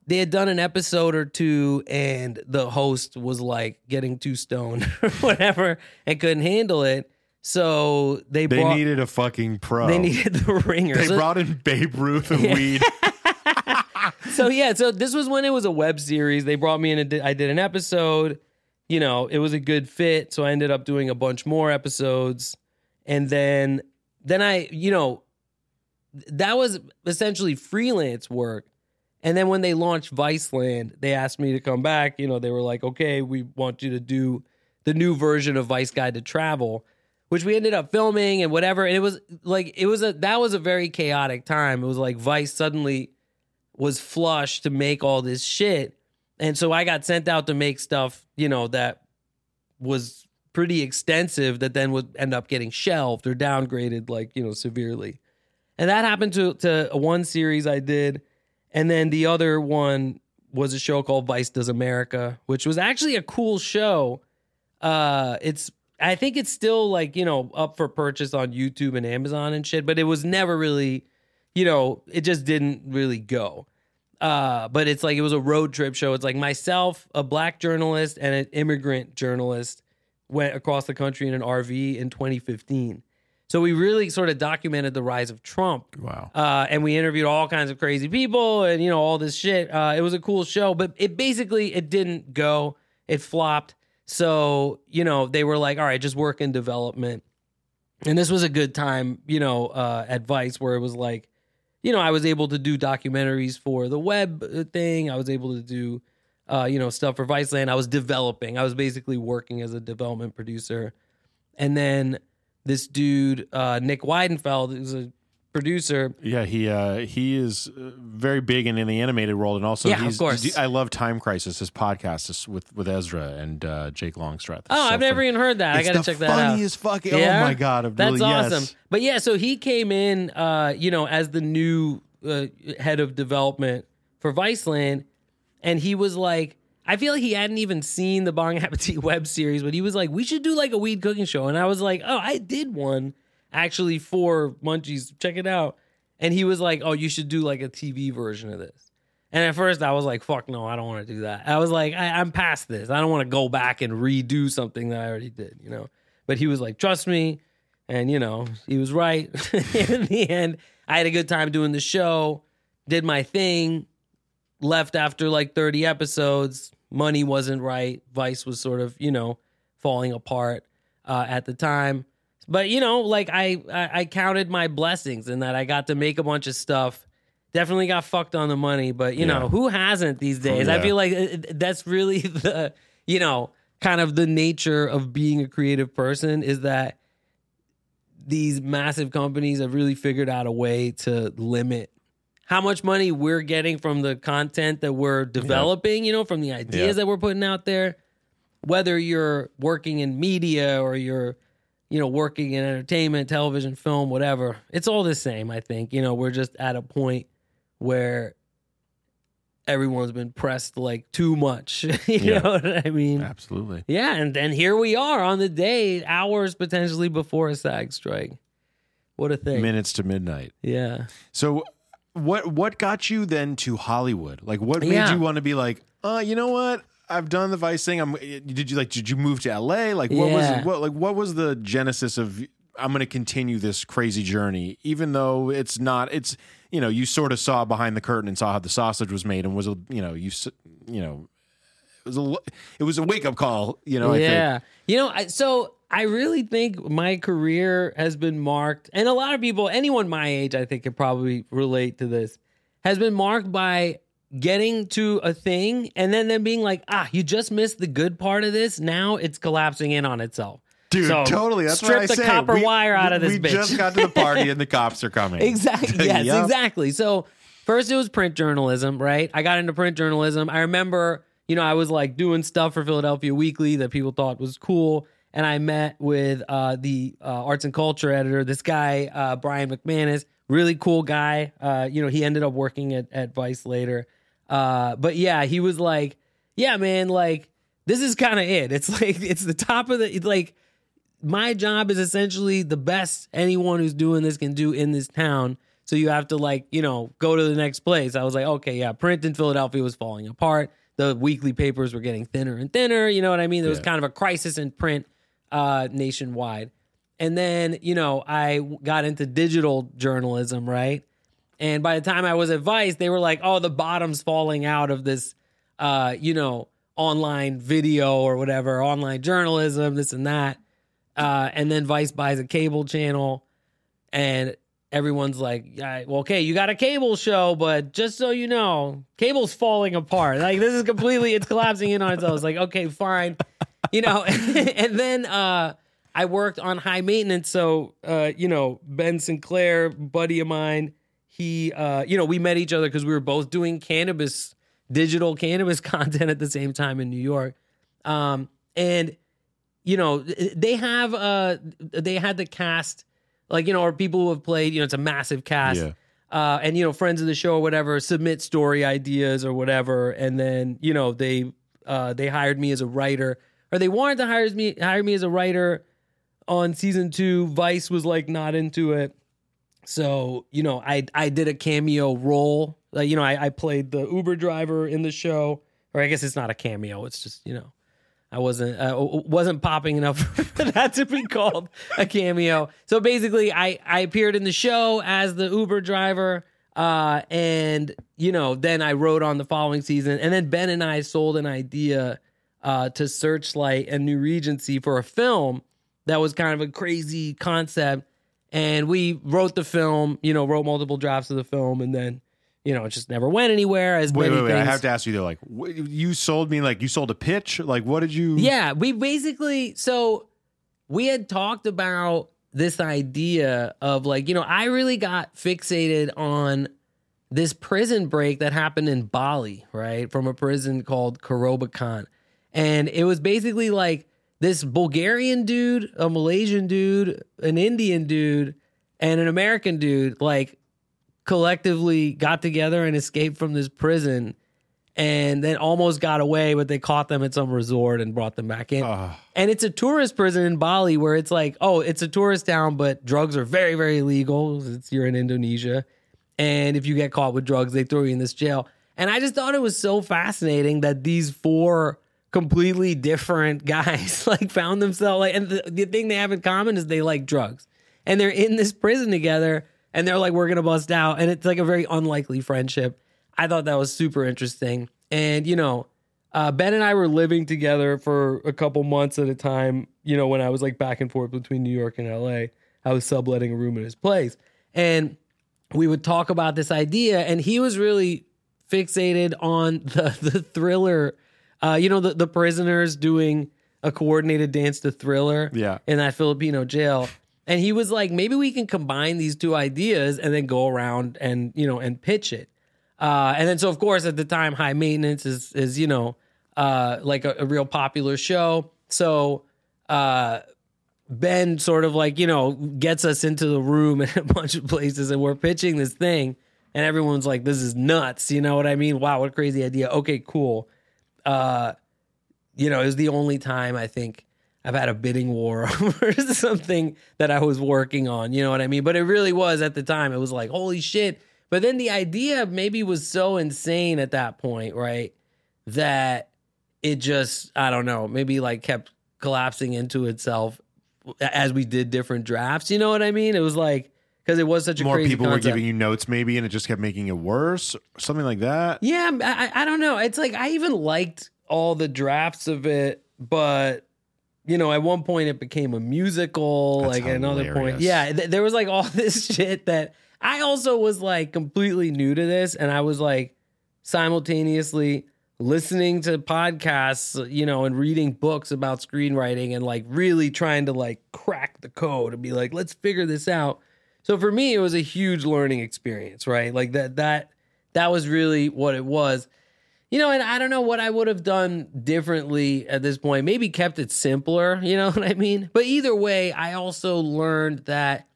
they had done an episode or two, and the host was like getting too stoned <laughs> or whatever and couldn't handle it. So they, They brought needed a fucking pro. they needed the <laughs> ringer. They So- brought in Babe Ruth of weed. <laughs> so yeah, so this was when it was a web series. They brought me in. And I did an episode. You know, it was a good fit. So I ended up doing a bunch more episodes, and then then I, you know, that was essentially freelance work. And then when they launched Viceland, they asked me to come back. You know, they were like, "Okay, we want you to do the new version of Vice Guide to Travel." Which we ended up filming and whatever, and it was like it was a that was a very chaotic time. It was like Vice suddenly was flush to make all this shit. And so I got sent out to make stuff, you know, that was pretty extensive that then would end up getting shelved or downgraded like, you know, severely. And that happened to to one series I did. And then the other one was a show called Vice Does America, which was actually a cool show. Uh it's I think it's still like, you know, up for purchase on YouTube and Amazon and shit, but it was never really you know, it just didn't really go. Uh, but it's like it was a road trip show. It's like myself, a black journalist, and an immigrant journalist went across the country in an RV in 2015. So we really sort of documented the rise of Trump. Wow. Uh, and we interviewed all kinds of crazy people and you know all this shit. Uh, it was a cool show, but it basically it didn't go. It flopped. So you know they were like, all right, just work in development. And this was a good time, you know, uh, at Vice where it was like, you know, I was able to do documentaries for the web uh, thing. I was able to do, uh, you know, stuff for Viceland. I was developing. I was basically working as a development producer. And then this dude, uh, Nick Weidenfeld, who's a producer, Yeah, he uh, he is uh, very big in, in the animated world, and also Yeah, of course. I love Time Crisis, his podcast is with with Ezra and uh, Jake Longstreth. Oh, I've never even heard that. I got to check that out. funniest fucking. Yeah? Oh my god! I've That's really, yes. awesome. But yeah, so he came in, uh, you know, as the new uh, head of development for Viceland, and he was like, I feel like he hadn't even seen the Bong Appetit <laughs> web series, but he was like, we should do like a weed cooking show, and I was like, oh, I did one actually for Munchies. Check it out. And he was like, oh, you should do like a TV version of this. And at first, I was like, "Fuck no, I don't want to do that." I was like, I, "I'm past this. I don't want to go back and redo something that I already did," you know. But he was like, "Trust me," and you know, he was right. <laughs> In the end, I had a good time doing the show, did my thing, left after like 30 episodes. Money wasn't right. Vice was sort of, you know, falling apart uh, at the time. But you know, like I, I, I counted my blessings in that I got to make a bunch of stuff. Definitely got fucked on the money, but you Yeah. know who hasn't these days? I Yeah. feel like uh, it- it- that's really <laughs> the, you know, kind of the nature of being a creative person is that these massive companies have really figured out a way to limit how much money we're getting from the content that we're developing, you know, from the ideas Yeah. that we're putting out there. Whether you're working in media or you're, you know, working in entertainment, television, film, whatever, it's all the same, I think. You know, we're just at a point where everyone's been pressed like too much. <laughs> you Yeah. know what I mean? Absolutely. Yeah, and then here we are on the day, hours potentially before a SAG strike. What a thing. Minutes to midnight. Yeah. So, what what got you then to Hollywood? Like, what made Yeah. you want to be like, uh, you know what? I've done the Vice thing. I'm. Did you like? Did you move to LA? Like, what Yeah. was what? Like, what was the genesis of? I'm going to continue this crazy journey, even though it's not. It's you know, you sort of saw behind the curtain and saw how the sausage was made, and was a you know, you you know, it was a it was a wake up call. You know, I think. yeah. You know, I, so I really think my career has been marked, and a lot of people, anyone my age, I think, could probably relate to this, has been marked by getting to a thing and then them being like, ah, you just missed the good part of this. Now it's collapsing in on itself. Dude, So, totally. That's strip what I the say. copper We- wire out of this we bitch. just got to the party and the <laughs> cops are coming. Exactly. <laughs> Yes, Yup. exactly. So first it was print journalism, right? I got into print journalism. I remember, you know, I was like doing stuff for Philadelphia Weekly that people thought was cool. And I met with uh, the uh, arts and culture editor, this guy, uh, Brian McManus, really cool guy. Uh, you know, he ended up working at, at Vice later. Uh, but yeah, he was like, yeah, man, like, this is kind of it. It's <laughs> like, it's the top of the, it's like, my job is essentially the best anyone who's doing this can do in this town. So you have to like, you know, go to the next place. I was like, okay, yeah, print in Philadelphia was falling apart. The weekly papers were getting thinner and thinner. You know what I mean? There was Yeah. kind of a crisis in print uh, nationwide. And then, you know, I got into digital journalism, right? And by the time I was at Vice, they were like, oh, the bottom's falling out of this, uh, you know, online video or whatever, online journalism, this and that. Uh, and then Vice buys a cable channel, and everyone's like, yeah, well, okay, you got a cable show, but just so you know, cable's falling apart. Like, this is completely, it's collapsing in on itself. It's like, okay, fine. You know, <laughs> and then uh, I worked on high maintenance. So, uh, you know, Ben Sinclair, buddy of mine, he, uh, you know, we met each other because we were both doing cannabis, digital cannabis <laughs> content at the same time in New York. Um, and, you know, they have, uh, they had the cast, like, you know, or people who have played, you know, it's a massive cast. Yeah. Uh, and, you know, friends of the show or whatever submit story ideas or whatever. And then, you know, they, uh, they hired me as a writer or they wanted to hire me, hire me as a writer on season two. Vice was like not into it. So, you know, I I did a cameo role. You know, I, I played the Uber driver in the show. Or I guess it's not a cameo. It's just, you know, I wasn't uh, wasn't popping enough <laughs> for that to be called a cameo. So basically, I I appeared in the show as the Uber driver, uh, and you know, then I wrote on the following season, and then Ben and I sold an idea uh, to Searchlight and New Regency for a film that was kind of a crazy concept, and we wrote the film. You know, wrote multiple drafts of the film, and then. You know, it just never went anywhere. As Wait, many wait, wait. I have to ask you though, like, you sold me, like, you sold a pitch? Like, what did you? Yeah, we basically so we had talked about this idea of like, you know, I really got fixated on this prison break that happened in Bali, right? From a prison called Kerobokan. And it was basically like this Bulgarian dude, a Malaysian dude, an Indian dude, and an American dude like collectively got together and escaped from this prison and then almost got away, but they caught them at some resort and brought them back in. Ugh. And it's a tourist prison in Bali where it's like, oh, it's a tourist town, but drugs are very, very illegal. It's you're in Indonesia. And if you get caught with drugs, they throw you in this jail. And I just thought it was so fascinating that these four completely different <laughs> guys like found themselves like and the, the thing they have in common is they like drugs. And they're in this prison together and they're like, we're gonna bust out. And it's like a very unlikely friendship. I thought that was super interesting. And you know, uh, Ben and I were living together for a couple months at a time. You know, when I was like back and forth between New York and LA, I was subletting a room in his place, and we would talk about this idea. And he was really fixated on <laughs> the the thriller. Uh, you know, the the prisoners doing a coordinated dance to thriller. Yeah. in that Filipino jail. And he was like, maybe we can combine these two ideas and then go around and you know and pitch it. Uh, and then so of course at the time, High Maintenance is is you know uh, like a, a real popular show. So uh, Ben sort of like you know gets us into the room <laughs> in a bunch of places, and we're pitching this thing, and everyone's like, "This is nuts!" You know what I mean? Wow, what a crazy idea. Okay, cool. Uh, you know, it was the only time I think I've had a bidding war <laughs> over something that I was working on. You know what I mean? But it really was at the time. It was like, holy shit. But then the idea maybe was so insane at that point, right? That it just, I don't know, maybe like kept collapsing into itself as we did different drafts. You know what I mean? It was like, because it was such a More people were giving you notes, maybe, and it just kept making it worse, something like that. Yeah, I, I don't know. It's like I even liked all the drafts of it, but you know, at one point it became a musical. That's like at another point, yeah, th- there was like all <laughs> this shit that I also was like completely new to this, and I was like, simultaneously listening to podcasts, you know, and reading books about screenwriting and like really trying to like crack the code and be like, let's figure this out. So for me, it was a huge learning experience, right? Like that that that was really what it was. You know, and I don't know what I would have done differently at this point. Maybe kept it simpler, <laughs> you know what I mean? But either way, I also learned that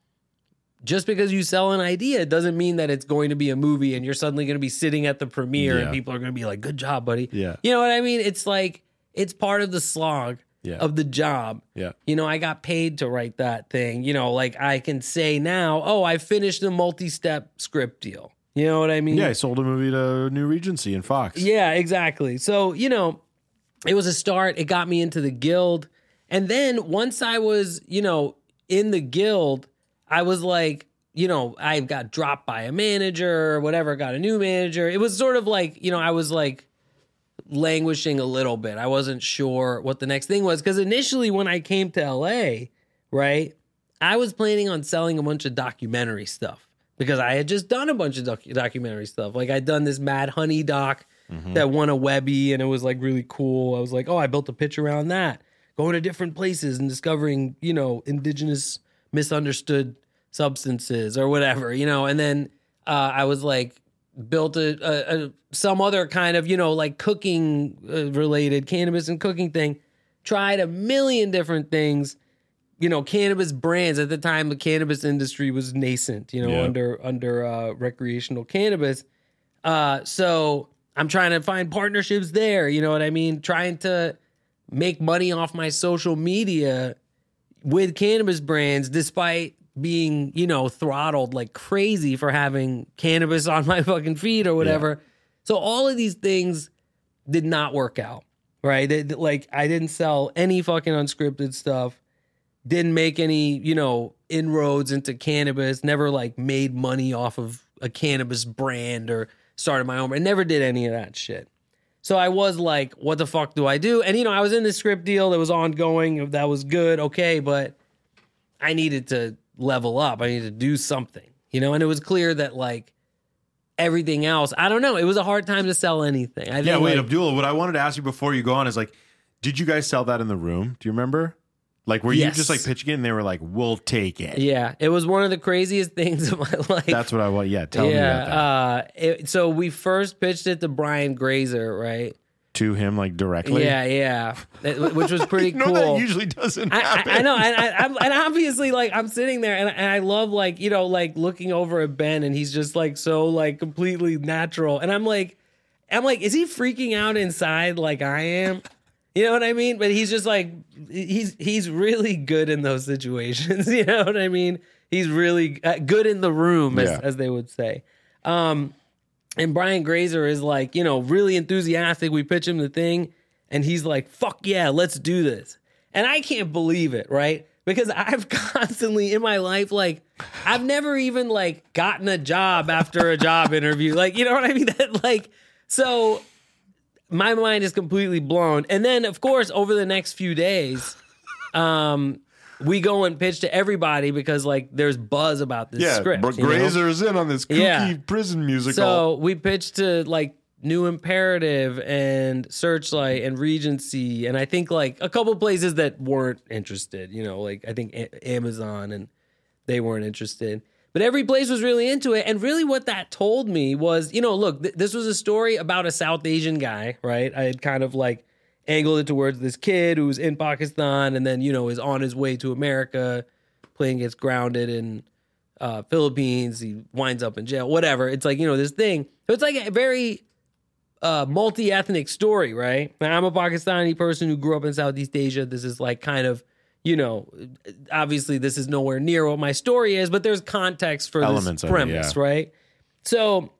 just because you sell an idea doesn't mean that it's going to be a movie and you're suddenly going to be sitting at the premiere Yeah. and people are going to be like, good job, buddy. Yeah. You know what I mean? It's like, it's part of the slog Yeah. of the job. Yeah. You know, I got paid to write that thing. You know, like I can say now, oh, I finished a multi step script deal. You know what I mean? Yeah, I sold a movie to New Regency and Fox. Yeah, exactly. So, you know, it was a start. It got me into the guild. And then once I was, you know, in the guild, I was like, you know, I got dropped by a manager or whatever, got a new manager. It was sort of like, you know, I was like languishing a little bit. I wasn't sure what the next thing was. Cause initially when I came to LA, right, I was planning on selling a bunch of documentary stuff because I had just done a bunch of doc- documentary stuff. Like I'd done this Mad Honey doc that won a Webby and it was like really cool. I was like, oh, I built a pitch around that, going to different places and discovering, you know, indigenous misunderstood substances or whatever, you know. And then uh, I was like, built a, a, a some other kind of you know like cooking uh, related cannabis and cooking thing. Tried a million different things you know cannabis brands at the time the cannabis industry was nascent you know Yeah. under under uh recreational cannabis uh so i'm trying to find partnerships there you know what i mean trying to make money off my social media with cannabis brands despite being you know throttled like crazy for having cannabis on <laughs> my fucking feet or whatever so all of these things did not work out right they- like i didn't sell any fucking unscripted stuff didn't make any, you know, inroads into cannabis, never like made money off of a cannabis brand or started my own. I never did any of that shit. So I was like, what the fuck do I do? And you know, I was in this script deal that was ongoing, that was good, okay, but I needed to level up. I need to do something. You know, and it was clear that like everything else, I don't know, it was a hard time to sell anything. I think Yeah, wait, like, Abdullah, what I wanted to ask you before you go on is like, did you guys sell that in the room? Do you remember? Like, were you just like pitching it and they were like, we'll take it? Yeah, it was one of the craziest <laughs> things of my life. That's what I want. Yeah, tell me about that. yeah. Uh, it, so we first pitched it to Brian Grazer, right? To him, like directly? Yeah, yeah, It- which was <laughs> pretty You know, cool. that usually doesn't I, happen. I, I know, and, I, and obviously, like I'm sitting there, and, and I love, like you know, like looking over at Ben, and he's just like so, like completely natural, and I'm like, I'm like, is he freaking out inside like I am? You know what I mean? But he's just like, he's he's really good in those situations. <laughs> You know what I mean? He's really uh, good in the room, as, Yeah. as they would say. Um, and Brian Grazer is like, you know, really enthusiastic. We pitch him the thing, and he's like, fuck yeah, let's do this. And I can't believe it, right? Because <laughs> I've constantly in my life, like, I've never even like gotten a job after a job interview. <laughs> Like, you know what I mean? <laughs> That like, so my mind is completely blown. And then, of course, over the next few days, um, we go and pitch to everybody because like there's buzz about this yeah, script. but? Grazer's in on this kooky Yeah. prison musical. So we pitched to like New Imperative and Searchlight and Regency, and I think like a couple places that weren't interested. You know, like I think A- Amazon and they weren't interested. But every place was really into it, and really what that told me was, you know, look, th- this was a story about a South Asian guy, right? I had kind of like angled it towards this kid who's in Pakistan and then you know is on his way to America, playing gets grounded in uh, Philippines. He winds up in jail, whatever. It's like, you know, this thing. So it's like a very uh, multi ethnic story, right? Now, I'm a Pakistani person who grew up in Southeast Asia. This is like kind of, you know, obviously this is nowhere near what my story is, but there's context for Elements this of it, premise, yeah. right? So,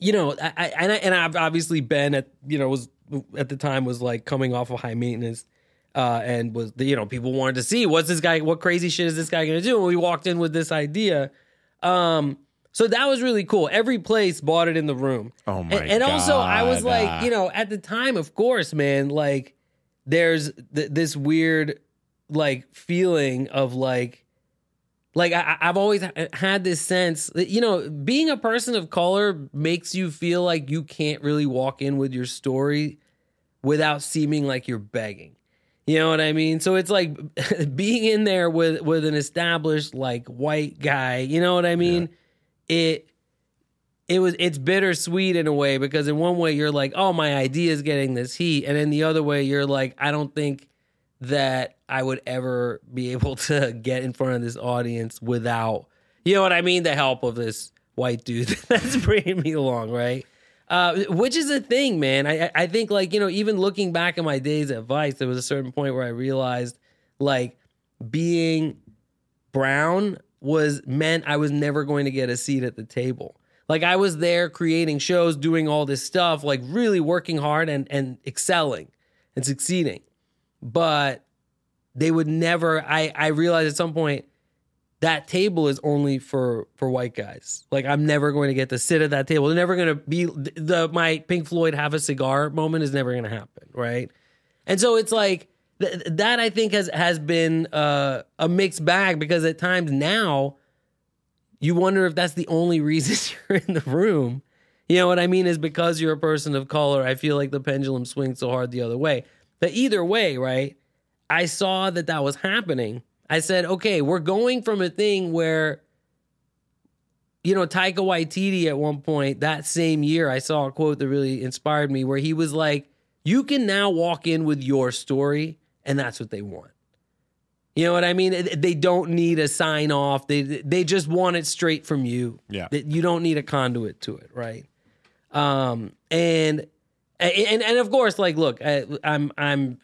you know, I, I and I, and I've obviously been at, you know, was at the time was like coming off of high maintenance uh, and was you know people wanted to see what's this guy what crazy shit is this guy going to do? And we walked in with this idea. Um so that was really cool. Every place bought it in the room. Oh my and, and also i was like you know at the time of course man like there's th- this weird like feeling of like like I, I've always had this sense that you know being a person of color makes you feel like you can't really walk in with your story without seeming like you're begging. You know what I mean? So it's like <laughs> being in there with with an established like white guy. You know what I mean? It it was it's bittersweet in a way because in one way you're like, oh, my idea is getting this heat, and in the other way you're like, I don't think that I would ever be <laughs> able to get in front of this audience without, you know what I mean, the help of this white dude <laughs> that's bringing me along, right? Uh, which is a thing, man. I I- think like you know even looking back at my days at Vice, there was a certain point where I realized like being brown was meant I was never going to get a seat at the table. Like I was there creating shows, doing all this stuff, like really working hard and and excelling and succeeding. But they would never I I realized at some point that table is only for for white guys. Like I'm never going to get to sit at that table. They're never going to be the my Pink Floyd have a cigar moment is never going to happen, right? And so it's like th- that I think has has been uh, a mixed bag because at times now you wonder if that's the only <laughs> reason <laughs> you're in the room. You know what I mean? Is because you're a person of color. I feel like the pendulum swings so hard the other way. But either way, right? I saw that that was happening. I said, okay, we're going from a thing where, you know, Taika Waititi at one point that same year, I saw a quote that really inspired me where he was like, you can now walk in with your story, and that's what they want. You know what I mean? They don't need a sign off. They they just want it straight from you. Yeah. That you don't need a conduit to it, right? Um, and and and of course, like, look, I, I'm I'm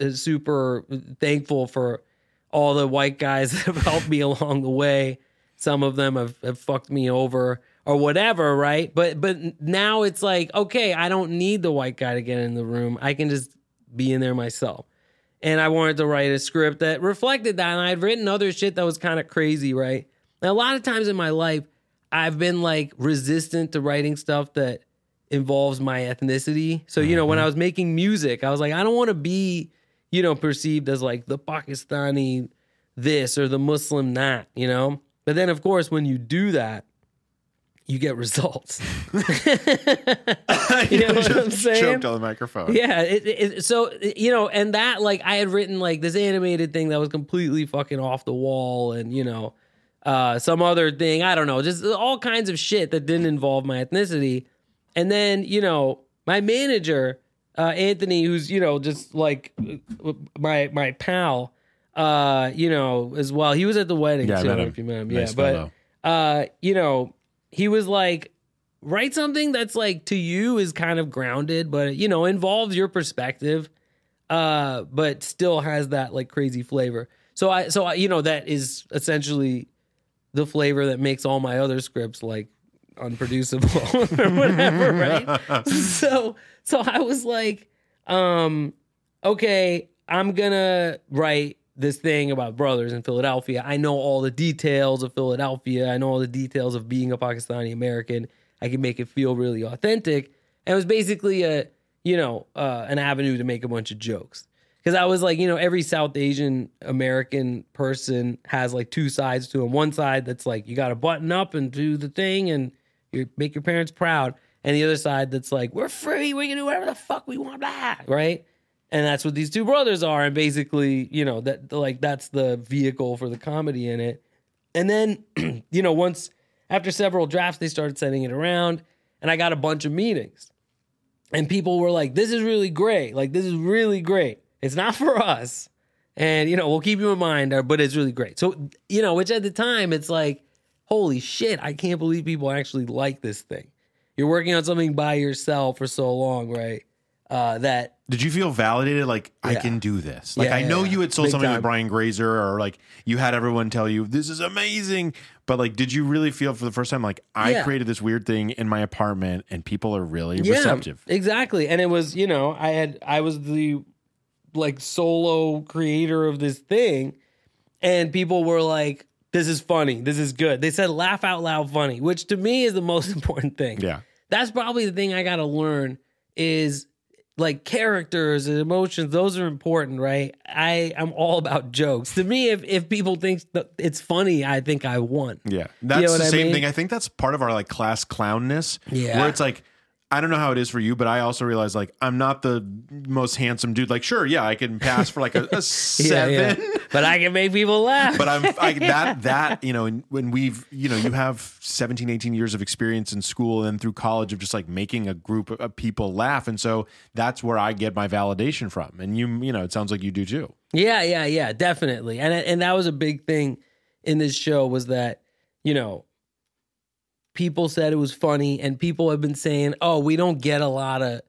uh, super thankful for all the white guys <laughs> that have helped me along the way. Some of them have, have fucked me over or whatever, right? But but now it's like, okay, I don't need the white guy to get in the room. I can just be in there myself. And I wanted to write a script that reflected that. And I'd written other shit that was kind of crazy, right? A lot of times in my life, I've been like resistant to writing stuff that involves my ethnicity. So, you know, when I was making music, I was like, I don't want to be, you know, perceived as like the Pakistani this or the Muslim that, you know? But then, of course, when you do that, you get results. <laughs> <laughs> you know what I'm saying? Choked on the microphone. Yeah. It, it, so, you know, and that, like, I had written like this animated thing that was completely fucking off the wall and, you know, uh, some other thing. I don't know, just all kinds of shit that didn't involve my ethnicity. And then, you know, my manager, uh, Anthony, who's, you know, just like my, my pal, uh, you know, as well. He was at the wedding. Yeah, I too. him. if you met him. Nice yeah. But, uh, you know, he was like, write something that's like to you is kind of grounded, but you know, involves your perspective, uh, but still has that like crazy flavor. So I, so I, you know, that is essentially the flavor that makes all my other scripts like unproducible <laughs> or whatever, <laughs> right? so, so I was like, um, okay, I'm gonna write this thing about brothers in Philadelphia. I know all the details of Philadelphia. I know all the details of being a Pakistani American. I can make it feel really authentic. And it was basically a, you know, uh, an avenue to make a bunch of jokes. Because I was like, you know, every South Asian American person has like two sides to them. One side that's like, you got to button up and do the thing and make your parents proud. And the other side that's like, we're free. We can do whatever the fuck we want, blah, right? and that's what these two brothers are and basically you know that like that's the vehicle for the comedy in it and then <clears throat> you know once after several drafts they started sending it around and i got a bunch of meetings and people were like this is really great like this is really great it's not for us and you know we'll keep you in mind but it's really great so you know which at the time it's like holy shit i can't believe people actually like this thing you're working on something by yourself for so long right uh that Did you feel validated? Like I can do this. Like Yeah, I know yeah, you had sold Big something time. with Brian Grazer, or like you had everyone tell you this is amazing. But like, did you really feel for the first time like I Yeah. created this weird thing in my apartment and people are really receptive? Exactly. And it was, you know, I had I was the like solo creator of this thing and people were like this is funny. This is good. They said laugh out loud funny, which to me is the most <laughs> important thing. Yeah. That's probably the thing I got to learn is like characters and emotions those are important right i i'm all about jokes to me if if people think it's funny i think i won Yeah, that's know the what I same mean? thing. I think that's part of our like class clownness. Yeah. where it's like. I don't know how it is for you, but I also realize like I'm not the most handsome dude. Like, sure, yeah, I can pass for like a, a <laughs> seven, yeah. but i can make people laugh but I'm I, <laughs> that that you know and when we've you know you have 17 18 years of experience in school and through college of just like making a group of people laugh and so that's where I get my validation from and you you know it sounds like you do too Yeah, yeah, yeah, definitely. And and that was a big thing in this show was that, you know, people said it was funny and people have been saying, "Oh, we don't get a lot of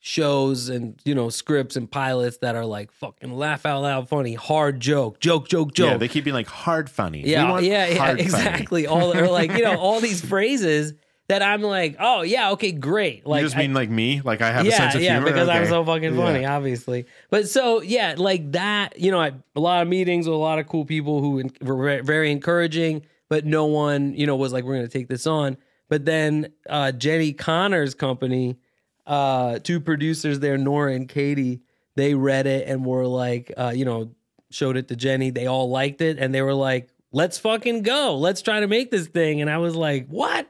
shows and, you know, scripts and pilots that are like fucking laugh out loud funny, hard joke, joke, joke, joke." yeah they keep being like hard funny yeah, yeah, yeah, <laughs> funny. exactly. All or like, you know, all these <laughs> phrases that I'm like, "Oh, yeah, okay, great." Like you just I- mean like me like I have a sense of yeah, humor because I'm so fucking funny, Yeah. obviously. But so yeah, like that, you know, I, a lot of meetings with a lot of cool people who were very encouraging, but no one, you know, was like, "We're going to take this on." But then uh, Jenni Konner's company, uh, two producers there, Nora and Katie, they read it and were like, uh, you know, showed it to Jenni. They all liked it, and they were like, "Let's fucking go! Let's try to make this thing." And I was like, "What?"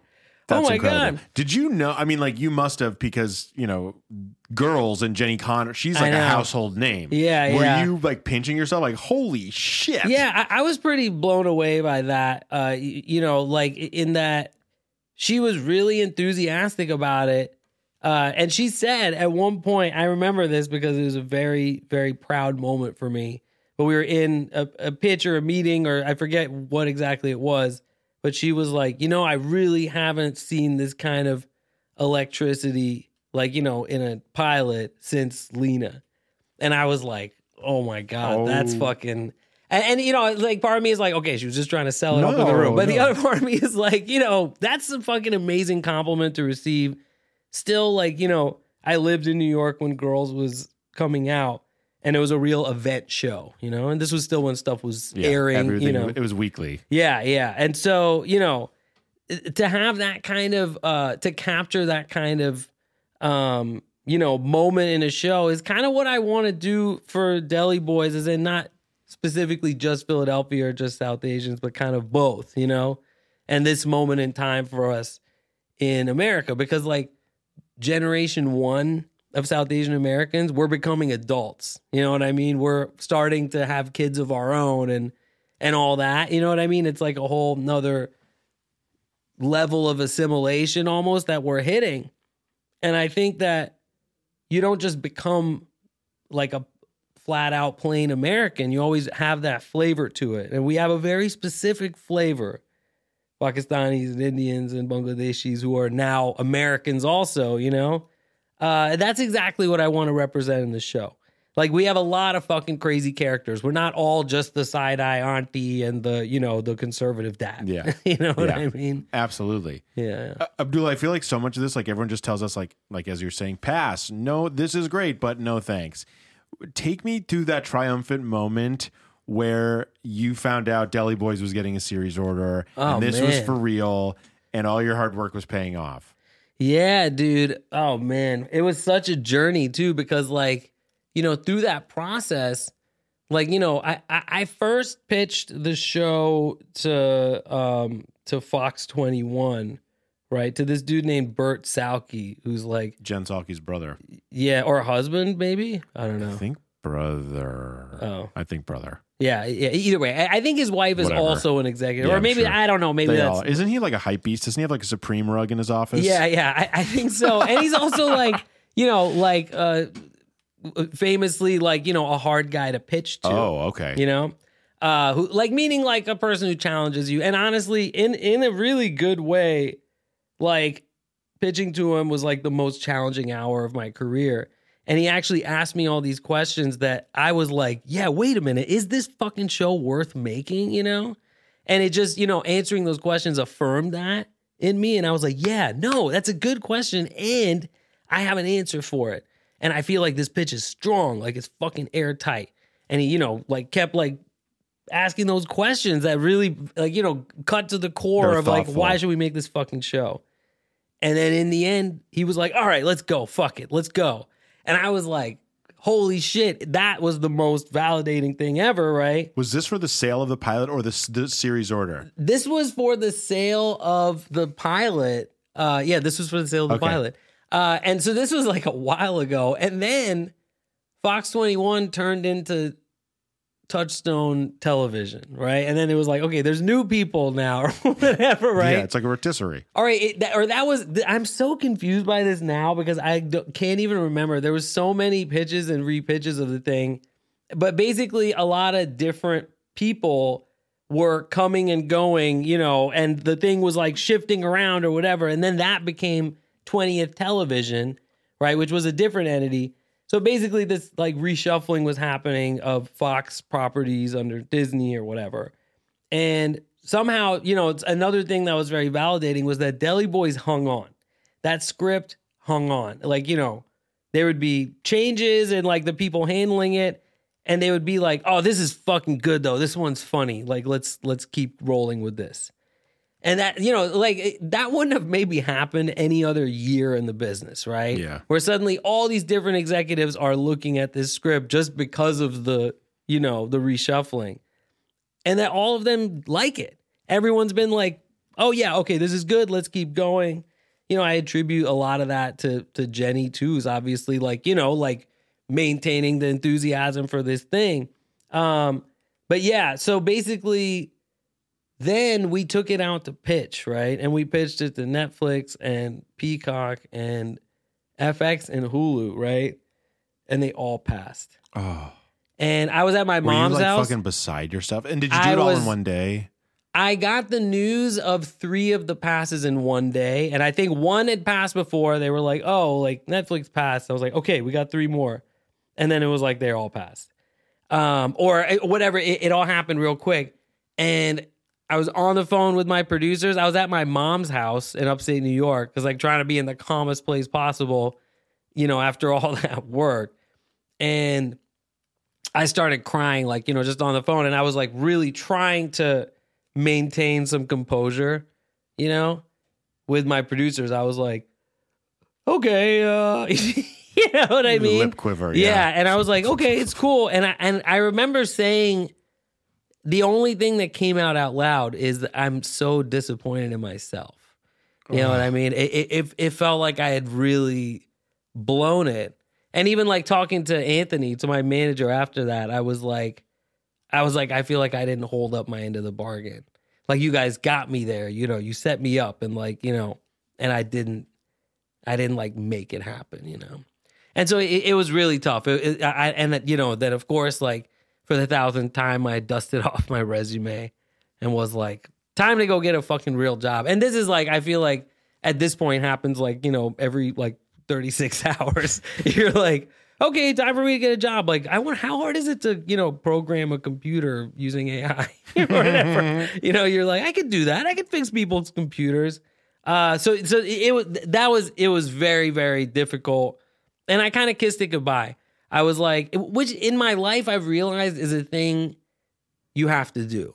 That's oh my incredible. god! Did you know? I mean, like you must have because you know, girls and Jenni Konner. She's like a household name. Yeah, Were yeah. you like pinching yourself? Like, holy shit! Yeah, I, I was pretty blown away by that. Uh, y- you know, like in that she was really enthusiastic about it. Uh, and she said at one point, I remember this because it was a very, very proud moment for me. But we were in a, a pitch or a meeting, or I forget what exactly it was. But she was like, you know, I really haven't seen this kind of electricity, like, you know, in a pilot since Lena. And I was like, oh my God, that's Oh. fucking. And, and, you know, like part of me is like, okay, she was just trying to sell it up in the room. No, But the other <laughs> part of me is like, you know, that's a fucking amazing compliment to receive. Still, like, you know, I lived in New York when Girls was coming out and it was a real event show, you know, and this was still when stuff was Yeah, airing, you know. it was weekly. Yeah, yeah. And so, you know, to have that kind of uh to capture that kind of um, you know, moment in a show is kind of what I want to do for Deli Boys, is in not specifically just Philadelphia or just South Asians, but kind of both, you know? And this moment in time for us in America, because like generation one of South Asian Americans, we're becoming adults. You know what I mean? We're starting to have kids of our own and and all that. You know what I mean? It's like a whole nother level of assimilation almost that we're hitting. And I think that you don't just become like a flat out plain American. You always have that flavor to it. And we have a very specific flavor. Pakistanis and Indians and Bangladeshis who are now Americans also, you know? Uh, that's exactly what I want to represent in the show. Like we have a lot of fucking crazy characters. We're not all just the side eye auntie and the, you know, the conservative dad. Yeah. <laughs> you know what Yeah. I mean? Absolutely. Yeah. Uh, Abdul, I feel like so much of this, like everyone just tells us, like, like as you're saying, pass. No, this is great, but no thanks. Take me to that triumphant moment where you found out Deli Boys was getting a series order, Oh, and this was for real, and all your hard work was paying off. Yeah, dude. Oh man, it was such a journey too because like, you know, through that process, like, you know, I I, I first pitched the show to um to Fox 21, right? To this dude named Bert Salke who's like, Jen Salke's brother, yeah, or husband maybe? I don't know. I think brother. Oh. I think brother. Yeah, yeah, either way. I, I think his wife is Whatever. also an executive. Yeah, or I'm maybe sure. I don't know, maybe They that's all, isn't he like a hype beast? Doesn't he have like a Supreme rug in his office? Yeah, yeah, I, I think so. And he's also <laughs> like, you know, like uh famously like, you know, a hard guy to pitch to. Oh, okay. You know? Uh who like meaning like a person who challenges you. And honestly, in in a really good way, like pitching to him was like the most challenging hour of my career. And he actually asked me all these questions that I was like, yeah, wait a minute, is this fucking show worth making, you know? And it just, you know, answering those questions affirmed that in me. And I was like, yeah, no, that's a good question. And I have an answer for it. And I feel like this pitch is strong, like it's fucking airtight. And he, you know, like kept like asking those questions that really, like, you know, cut to the core They're of like, why should we make this fucking show? And then in the end, he was like, all right, let's go. Fuck it. Let's go. And I was like, holy shit, that was the most validating thing ever, right? Was this for the sale of the pilot or the, the series order? This was for the sale of the pilot. Uh, yeah, this was for the sale of the Okay. pilot. Uh, and so this was like a while ago. And then Fox 21 turned into Touchstone Television, right? And then it was like, okay, there's new people now or <laughs> whatever, right? Yeah, it's like a rotisserie. All right, it, that, or that was. th- I'm so confused by this now because I don't- can't even remember. There was so many pitches and repitches of the thing, but basically a lot of different people were coming and going, you know, and the thing was like shifting around or whatever, and then that became 20th Television, right, which was a different entity. So basically, this like reshuffling was happening of Fox properties under Disney or whatever. And somehow, you know, it's another thing that was very validating was that Deli Boys hung on. That script hung on. Like, you know, there would be changes and like the people handling it and they would be like, "Oh, this is fucking good though. This one's funny. Like let's let's keep rolling with this." And that, you know, like that wouldn't have maybe happened any other year in the business, right? Yeah. Where suddenly all these different executives are looking at this script just because of the, you know, the reshuffling and that all of them like it. Everyone's been like, "Oh yeah, okay, this is good. Let's keep going." You know, I attribute a lot of that to to Jenni too. Is obviously like you know like maintaining the enthusiasm for this thing. Um, but yeah, so basically, then we took it out to pitch, right? And we pitched it to Netflix and Peacock and FX and Hulu, right? And they all passed. Oh, And I was at my were you mom's like house. fucking beside yourself? And did you do I it all was- in one day? I got the news of three of the passes in one day, and I think one had passed before. They were like, "Oh, like Netflix passed." I was like, "Okay, we got three more," and then it was like they all passed, um, or whatever. It, it all happened real quick, and I was on the phone with my producers. I was at my mom's house in upstate New York because like trying to be in the calmest place possible, you know, after <laughs> all that work, and I started crying, like, you know, just on the phone. And I was like really trying to maintain some composure, you know, with my producers. I was like, okay, uh, <laughs> you know what I mean? lip quiver, Yeah. yeah. And I was like, <laughs> okay, it's cool. And I, and I remember saying, the only thing that came out out loud is that I'm so disappointed in myself. You know what I mean? It, it, it, it felt like I had really blown it. And even like talking to Anthony, to my manager after that, I was like, I was like, I feel like I didn't hold up my end of the bargain. Like you guys got me there, you know, you set me up and like, you know, and I didn't, I didn't like make it happen, you know? And so it, it was really tough. It, I, and that, you know, then of course, like for the thousandth time, I dusted <laughs> off my resume and was like, time to go get a fucking real job. And this is like, I feel like at this point happens like, you know, every like 36 <laughs> hours. You're like, okay, time for me to get a job. Like, I want, how hard is it to, you know, program a computer using AI <laughs> or whatever? you know, you're like, I could do that. I could fix people's computers. Uh, so, so it, it was, that was, it was very, very difficult. And I kind of kissed it goodbye. I was like, which in my life I've realized is a thing you have to do.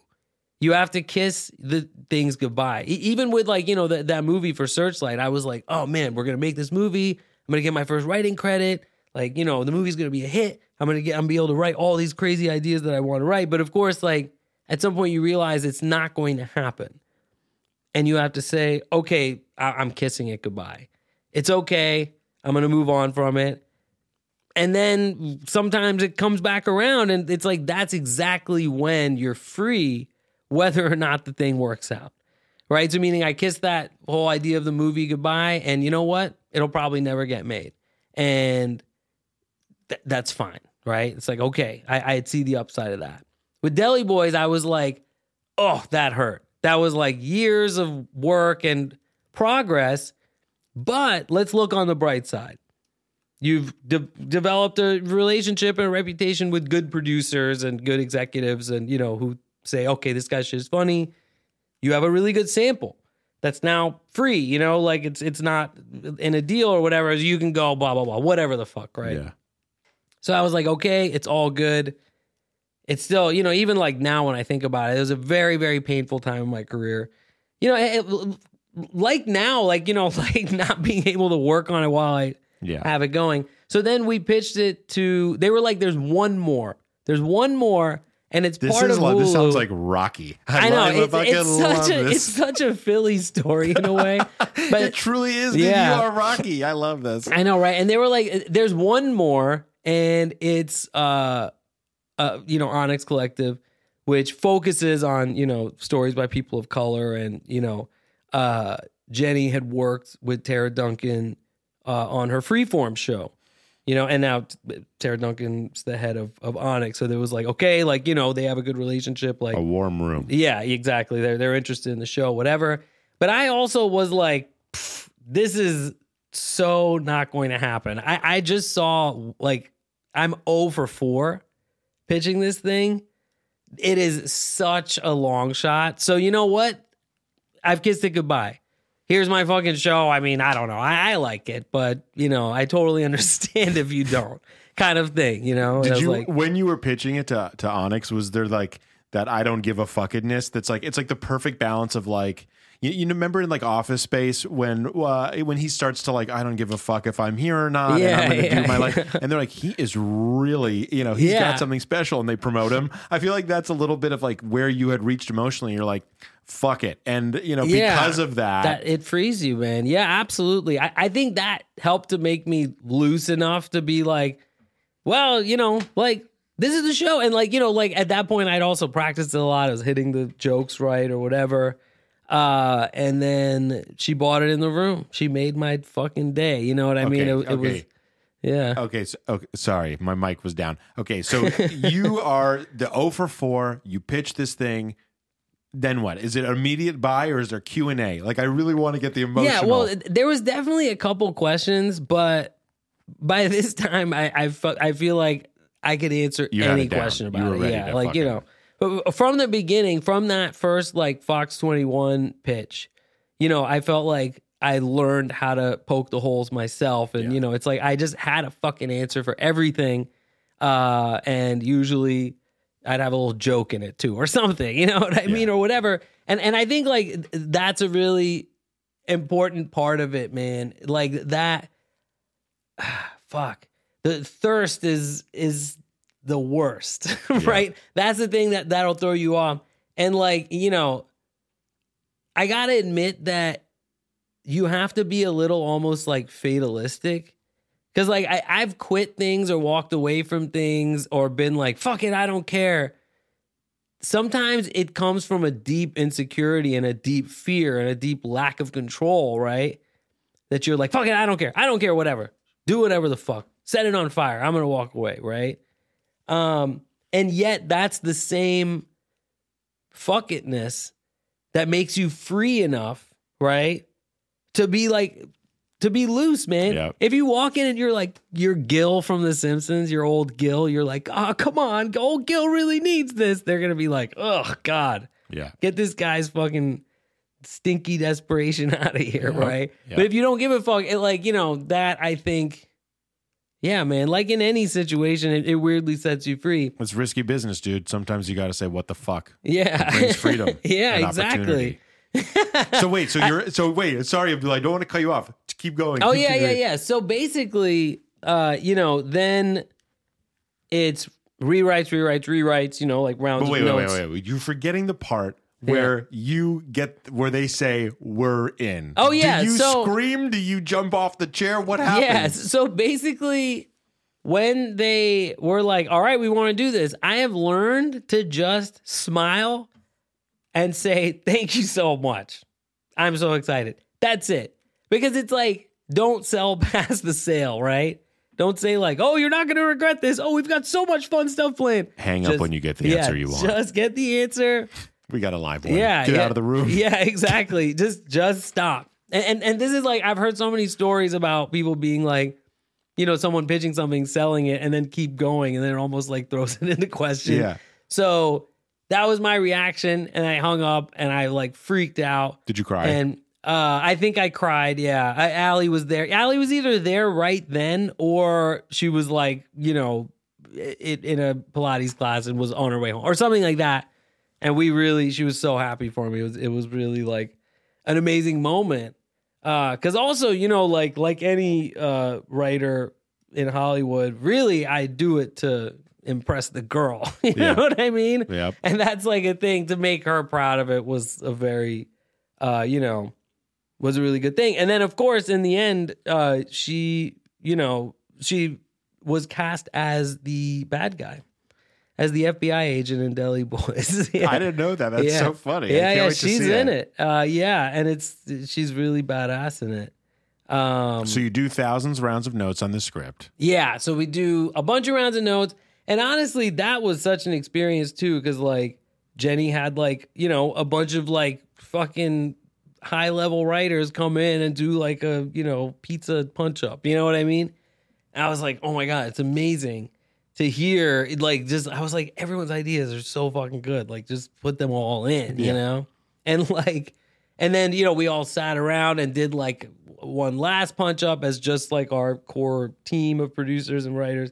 You have to kiss the things goodbye. E- even with like, you know, that that movie for Searchlight, I was like, oh man, we're gonna make this movie. I'm gonna get my first writing credit. Like, you know, the movie's gonna be a hit. I'm gonna get I'm gonna be able to write all these crazy ideas that I want to write. But of course, like at some point you realize it's not going to happen. And you have to say, okay, I- I'm kissing it goodbye. It's okay. I'm gonna move on from it and then sometimes it comes back around and it's like that's exactly when you're free whether or not the thing works out right? So meaning i kissed that whole idea of the movie goodbye and you know what? It'll probably never get made. And th- that's fine right? It's like okay I- i'd see the upside of that. With deli boys i was like oh that hurt. That was like years of work and progress. But let's look on the bright side You've de- developed a relationship and a reputation with good producers and good executives, and you know who say, "Okay, this guy's shit is funny." You have a really good sample that's now free. You know, like it's it's not in a deal or whatever. You can go blah blah blah, whatever the fuck, right? Yeah. So I was like, okay, it's all good. It's still, you know, even like now when I think about it, it was a very, very painful time in my career. You know, it- like now, like, you know, <laughs> like not being able to work on it while I Yeah. have it going. So then we pitched it to. They were like, "There's one more. There's one more, and it's This part is of like, this sounds like Rocky. I know love- it's, it's such a this. it's such a Philly story in a way, <laughs> but it truly is. Dude. Yeah. You are Rocky. I love this. I know, right? And they were like, "There's one more, and it's uh, uh, you know, Onyx Collective, which focuses on you know stories by people of color, and you know, uh, Jenni had worked with Tara Duncan uh, on her Freeform show." You know, and now Tara Duncan's the head of, of Onyx, so there was like, okay, like you know, they have a good relationship. Like, A warm room. yeah, exactly. They're they're interested in the show, whatever. But I also was like, this is so not going to happen. I I just saw like I'm 0 for 4 pitching this thing. It is such a long shot. So you know what? I've kissed it goodbye. Here's my fucking show. I mean, I don't know. I, I like it, but you know, I totally <laughs> understand if you don't, kind of thing. You know, Did you like, when you were pitching it to to Onyx? Was there like that? I don't give a fuckedness. That's like it's like the perfect balance of like you, you remember in like Office Space when uh, when he starts to like I don't give a fuck if I'm here or not. and Yeah, I'm going to yeah, do my yeah. life. And they're like he is really you know he's Yeah. got something special, and they promote him. I feel like that's a little bit of like where you had reached emotionally. You're like fuck it, and you know Yeah. because of that. that it frees you, man. Yeah, absolutely. I, I think that helped to make me loose enough to be like, well, you know, like this is the show. And like, you know, like at that point I'd also practiced it a lot. I was hitting the jokes right or whatever. Uh, and then she bought it in the room. She made my fucking day. You know what I mean? It, Okay, it was yeah. Okay, so, okay, sorry, my mic was down. Okay, so <laughs> you are the O for 4, you pitch this thing, then what? Is it immediate buy or is there Q&A? Like I really want to get the emotional. Yeah, well, there was definitely a couple questions, but by <laughs> this time, I I, fe- I feel like I could answer You any question about it. Yeah, like you know, but from the beginning, from that first like Fox Twenty One pitch, you know, I felt like I learned how to poke the holes myself, and Yeah. you know, it's like I just had a fucking answer for everything, uh, and usually. I'd have a little joke in it too, or <laughs> something, you know what I mean, or whatever. And and I think like that's a really important part of it, man. Like that <sighs> fuck. The thirst is is the worst, <laughs> right? That's the thing that that'll throw you off. And like, you know, I got to admit that you have to be a little almost like fatalistic. Cause like I, I've quit things or walked away from things or been like, fuck it, I don't care. Sometimes it comes from a deep insecurity and a deep fear and a deep lack of control, right? That you're like, fuck it, I don't care. I don't care, whatever. Do whatever the fuck. Set it on fire. I'm gonna walk away, right? Um, and yet that's the same fuck itness that makes you free enough, right? To be like to be loose, man. Yeah. If you walk in and you're like you're Gil from The Simpsons, your old Gil, you're like, oh come on, old Gil really needs this. They're gonna be like, oh God, yeah. get this guy's fucking stinky desperation <laughs> out of here, Yeah. right? Yeah. But if you don't give a fuck, it, like you know that I think, yeah, man. Like in any situation, it, it weirdly sets you free. It's risky business, dude. Sometimes you got to say what the fuck. Yeah, It brings freedom. <laughs> yeah, exactly. <laughs> so wait, so you're so wait, sorry Abdul, I don't want to cut you off. Keep going. Oh Keep yeah, yeah, yeah. So basically, uh, you know, then it's rewrites, rewrites, rewrites. You know, like rounds But wait, wait, notes. wait, wait, wait. You're forgetting the part where you get where they say we're in. Oh, yeah, Do you so- scream? Do you jump off the chair? What happens? Yes. So basically, when they were like, all right, we want to do this, I have learned to just smile and say, thank you so much. I'm so excited. That's it. Because it's like, don't sell <laughs> past the sale, right? Don't say, like, oh, you're not going to regret this. Oh, we've got so much fun stuff planned. Hang up when you get the yeah, answer you want. Just get the answer. we got a live one. Yeah, Get yeah. out of the room. <laughs> Yeah, exactly. just just stop. And, and and this is like I've heard so many stories about people being like, you know, someone pitching something, selling it, and then keep going, and then it almost like throws <laughs> it into question. Yeah. So that was my reaction, and I hung up, and I like freaked out, Did you cry? and uh, I think I cried. Yeah, I, Allie was there. Allie was either there right then, or she was like, you know, it, in a Pilates class and was on her way home, or something like that. And we really, she was so happy for me. It was, it was really like an amazing moment. Uh, cause also, you know, like, like any, uh, writer, in Hollywood, really, I do it to impress the girl. <laughs> you Yeah. know what I mean? Yep. And that's like a thing to make her proud of it was a very, uh, you know, was a really good thing. And then, of course, in the end, uh, she, you know, she was cast as the bad guy, as the FBI agent in Deli Boys. <laughs> Yeah. I didn't know that. That's Yeah. so funny. Yeah, yeah, she's in it. Uh, yeah, and it's she's really badass in it. Um, So you do thousands of rounds of notes on the script. yeah, so we do a bunch of rounds of notes, and honestly, that was such an experience too, because like Jenni had like you know a bunch of like fucking high level writers come in and do like a you know pizza punch up. You know what I mean? And I was like, oh my god, it's amazing to hear. Like just I was like, everyone's ideas are so fucking good. Like just put them all in, you know, and like. And then, you know, we all sat around and did like one last punch up as just like our core team of producers and writers.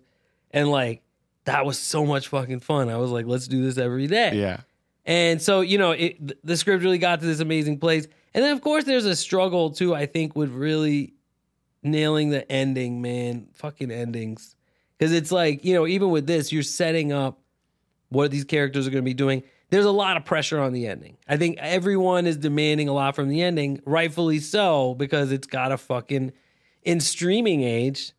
And like, that was so much fucking fun. I was like, let's do this every day. Yeah. And so, you know, it, the script really got to this amazing place. And then, of course, there's a struggle too, I think, with really nailing the ending, man. Fucking endings. Because it's like, you know, even with this, you're setting up what these characters are going to be doing. There's a lot of pressure on the ending. I think everyone is demanding a lot from the ending, rightfully so, because it's got a fucking in streaming age.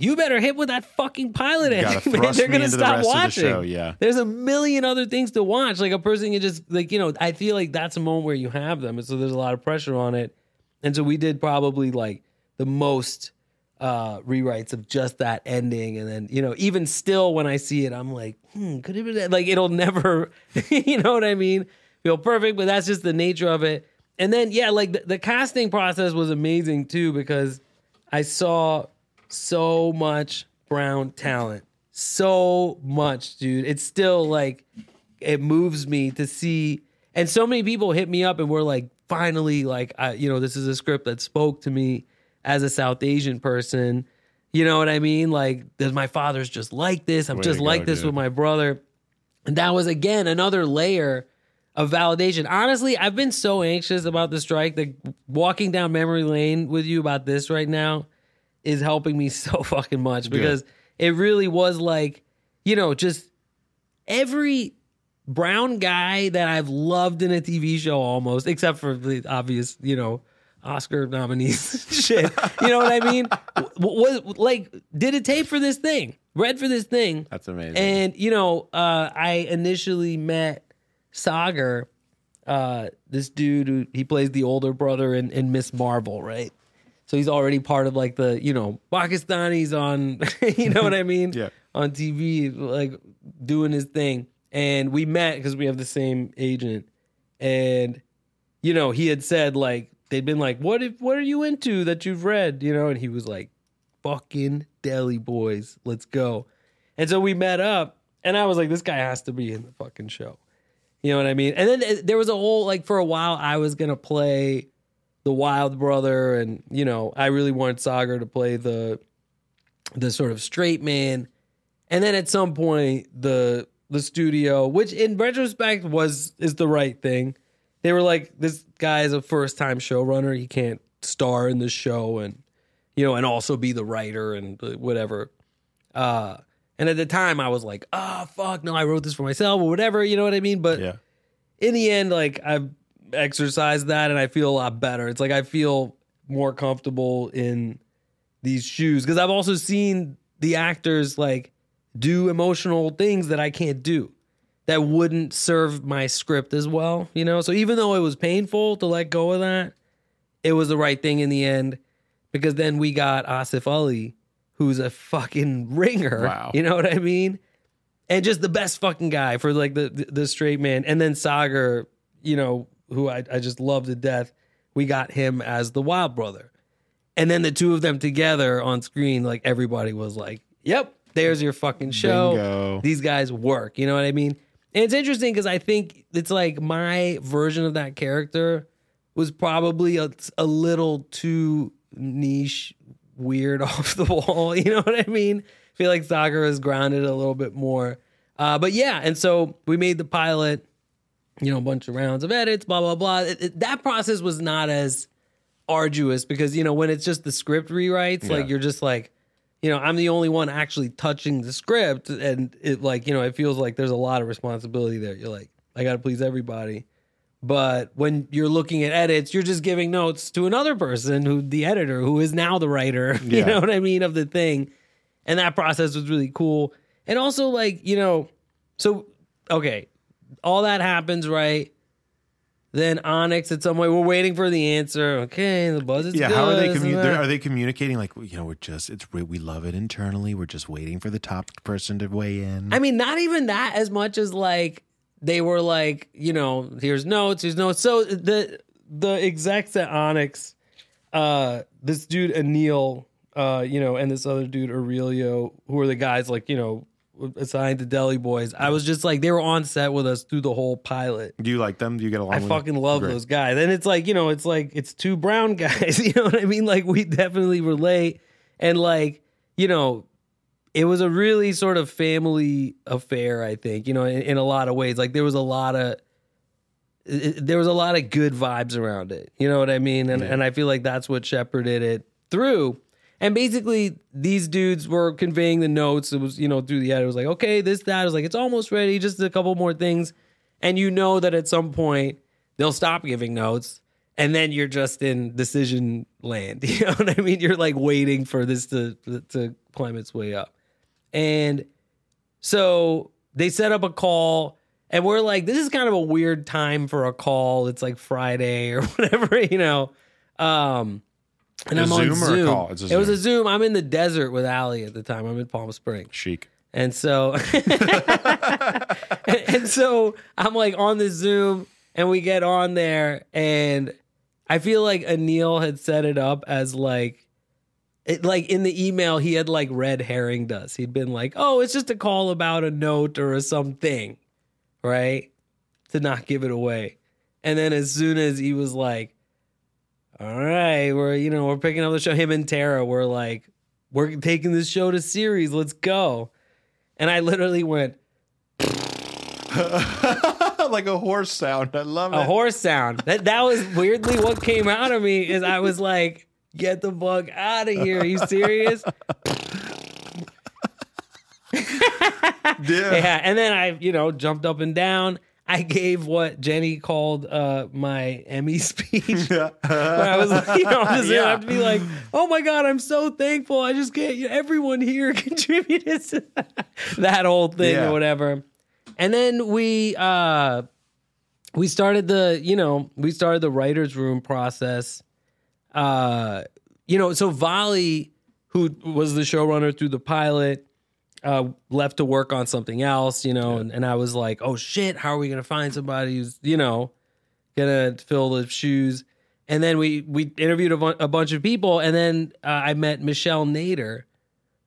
You better hit with that fucking pilot ending, man. <laughs> They're gonna stop of the watching. show, yeah. There's a million other things to watch. Like a person can just like, you know, I feel like that's a moment where you have them. And so there's a lot of pressure on it. And so we did probably like the most uh rewrites of just that ending. And then, you know, even still when I see it, I'm like, hmm, could it be that? Like it'll never, <laughs> you know what I mean? Feel perfect, but that's just the nature of it. And then, yeah, like the, the casting process was amazing too, because I saw so much brown talent. So much, dude. It's still like it moves me to see and so many people hit me up and were like finally like I, you know this is a script that spoke to me as a south asian person you know what i mean like my father's just like this i'm Way just like go, this dude. with my brother and that was again another layer of validation honestly i've been so anxious about the strike that walking down memory lane with you about this right now is helping me <laughs> so fucking much because it really was like, you know, just every brown guy that I've loved in a TV show almost, except for the obvious, you know, Oscar nominees <laughs> shit. You know what I mean? Was like did a tape for this thing, read for this thing. That's amazing. And you know, uh, I initially met Sagar, uh, this dude who he plays the older brother in, in Ms. Marvel, right? So he's already part of like the you know Pakistanis on, <laughs> you know what I mean? Yeah. On TV, like doing his thing, and we met because we have the same agent, and you know he had said like they'd been like, what if what are you into that you've read, you know? And he was like, fucking Deli Boys, let's go. And so we met up, and I was like, this guy has to be in the fucking show. You know what I mean? And then uh, there was a whole like for a while I was gonna play the wild brother, and you know I really wanted Sagar to play the the sort of straight man. And then at some point the the studio, which in retrospect was is the right thing, they were like, this guy is a first time showrunner. He can't star in the show and you know and also be the writer and whatever. Uh, and at the time, I was like, "Oh fuck, no, I wrote this for myself or whatever." You know what I mean? But yeah. in the end, like I've exercised that, and I feel a lot better. It's like I feel more comfortable in these shoes because I've also seen the actors like do emotional things that I can't do that wouldn't serve my script as well. You know, so even though it was painful to let go of that, it was the right thing in the end because then we got Asif Ali, who's a fucking ringer. Wow. You know what I mean? And just the best fucking guy for like the the, the straight man. And then Sagar, you know, who I, I just love to death. We got him as the wild brother. And then the two of them together on screen, like everybody was like, Yep, there's your fucking show. Bingo. These guys work. You know what I mean? And it's interesting because I think it's like my version of that character was probably a, a little too niche, weird <laughs> off the wall. You know what I mean? I feel like Sagar is grounded a little bit more. Uh, but yeah, and so we made the pilot, you know, a bunch of rounds of edits, blah, blah, blah. It- it- that process was not as arduous because, you know, when it's just the script rewrites, like you're just like, you know, I'm the only one actually touching the script, and it like you know, it feels like there's a lot of responsibility there. You're like, I got to please everybody. But when you're looking at edits, you're just giving notes to another person who the editor who is now the writer, <laughs> you know what I mean, of the thing. And that process was really cool. And also like, you know, so okay, all that happens, right? Then Onyx at some way, we're waiting for the answer. Okay, the buzz is Yeah, good. how are they? Commu- they're- they communicating like you know we're just it's we we love it internally. We're just waiting for the top person to weigh in. I mean, not even that as much as like they were like, you know, here's notes, here's notes. So the the execs at Onyx, uh, this dude Anil, uh, you know, and this other dude Aurelio, who are the guys like, you know, assigned to Deli Boys. I was just like, they were on set with us through the whole pilot. Do you like them? Do you get along? I fucking them? love Great. those guys. And it's like, you know, it's like it's two brown <laughs> guys, you know what I mean? Like we definitely relate and like, you know, it was a really sort of family affair, I think, you know, in, in a lot of ways. Like there was a lot of it- there was a lot of good vibes around it. You know what I mean? And and I feel like that's what shepherded it through. And basically, these dudes were conveying the notes. It was, you know, through the edit. It was like, okay, this, that. It was like, it's almost ready. Just a couple more things. And you know that at some point they'll stop giving notes. And then you're just in decision land. <laughs> You know what I mean? You're like waiting for this to, to climb its way up. And so they set up a call, and we're like, this is kind of a weird time for a call. It's like Friday or <laughs> whatever, you know. Um, and A I'm on Zoom or a Zoom. call? It's a It was a Zoom. I'm in the desert with Allie at the time. I'm in Palm Springs. chic. And so, <laughs> and, so I'm like on the Zoom, and we get on there, and I feel like Anil had set it up as like, it, like in the email he had like red herring us. He'd been like, "Oh, it's just a call about a note or a something," right? To not give it away. And then as soon as he was like, "All right, we're you know we're picking up the show," him and Tara were like, "We're taking this show to series. Let's go." And I literally went <laughs> like a horse sound. I love it. a horse sound. That that was weirdly what came out of me. Is I was like, "Get the fuck out of here! Are you serious?" <laughs> <laughs> Yeah. yeah. And then I, you know, jumped up and down. <laughs> I gave what Jenni called uh, my Emmy <laughs> speech. Yeah. <laughs> Where I was like, you know, Yeah. I have to be like, oh my God, I'm so thankful. I just can't, you know, everyone here contributed to that, that whole thing Yeah. or whatever. And then we, uh, we started the, you know, we started the writer's room process. Uh, you know, so Vali, who was the showrunner through the pilot, uh, left to work on something else, you know, and, and I was like, oh shit, how are we gonna find somebody who's, you know, gonna fill the shoes? And then we we interviewed a, bu- a bunch of people, and then uh, I met Michelle Nader,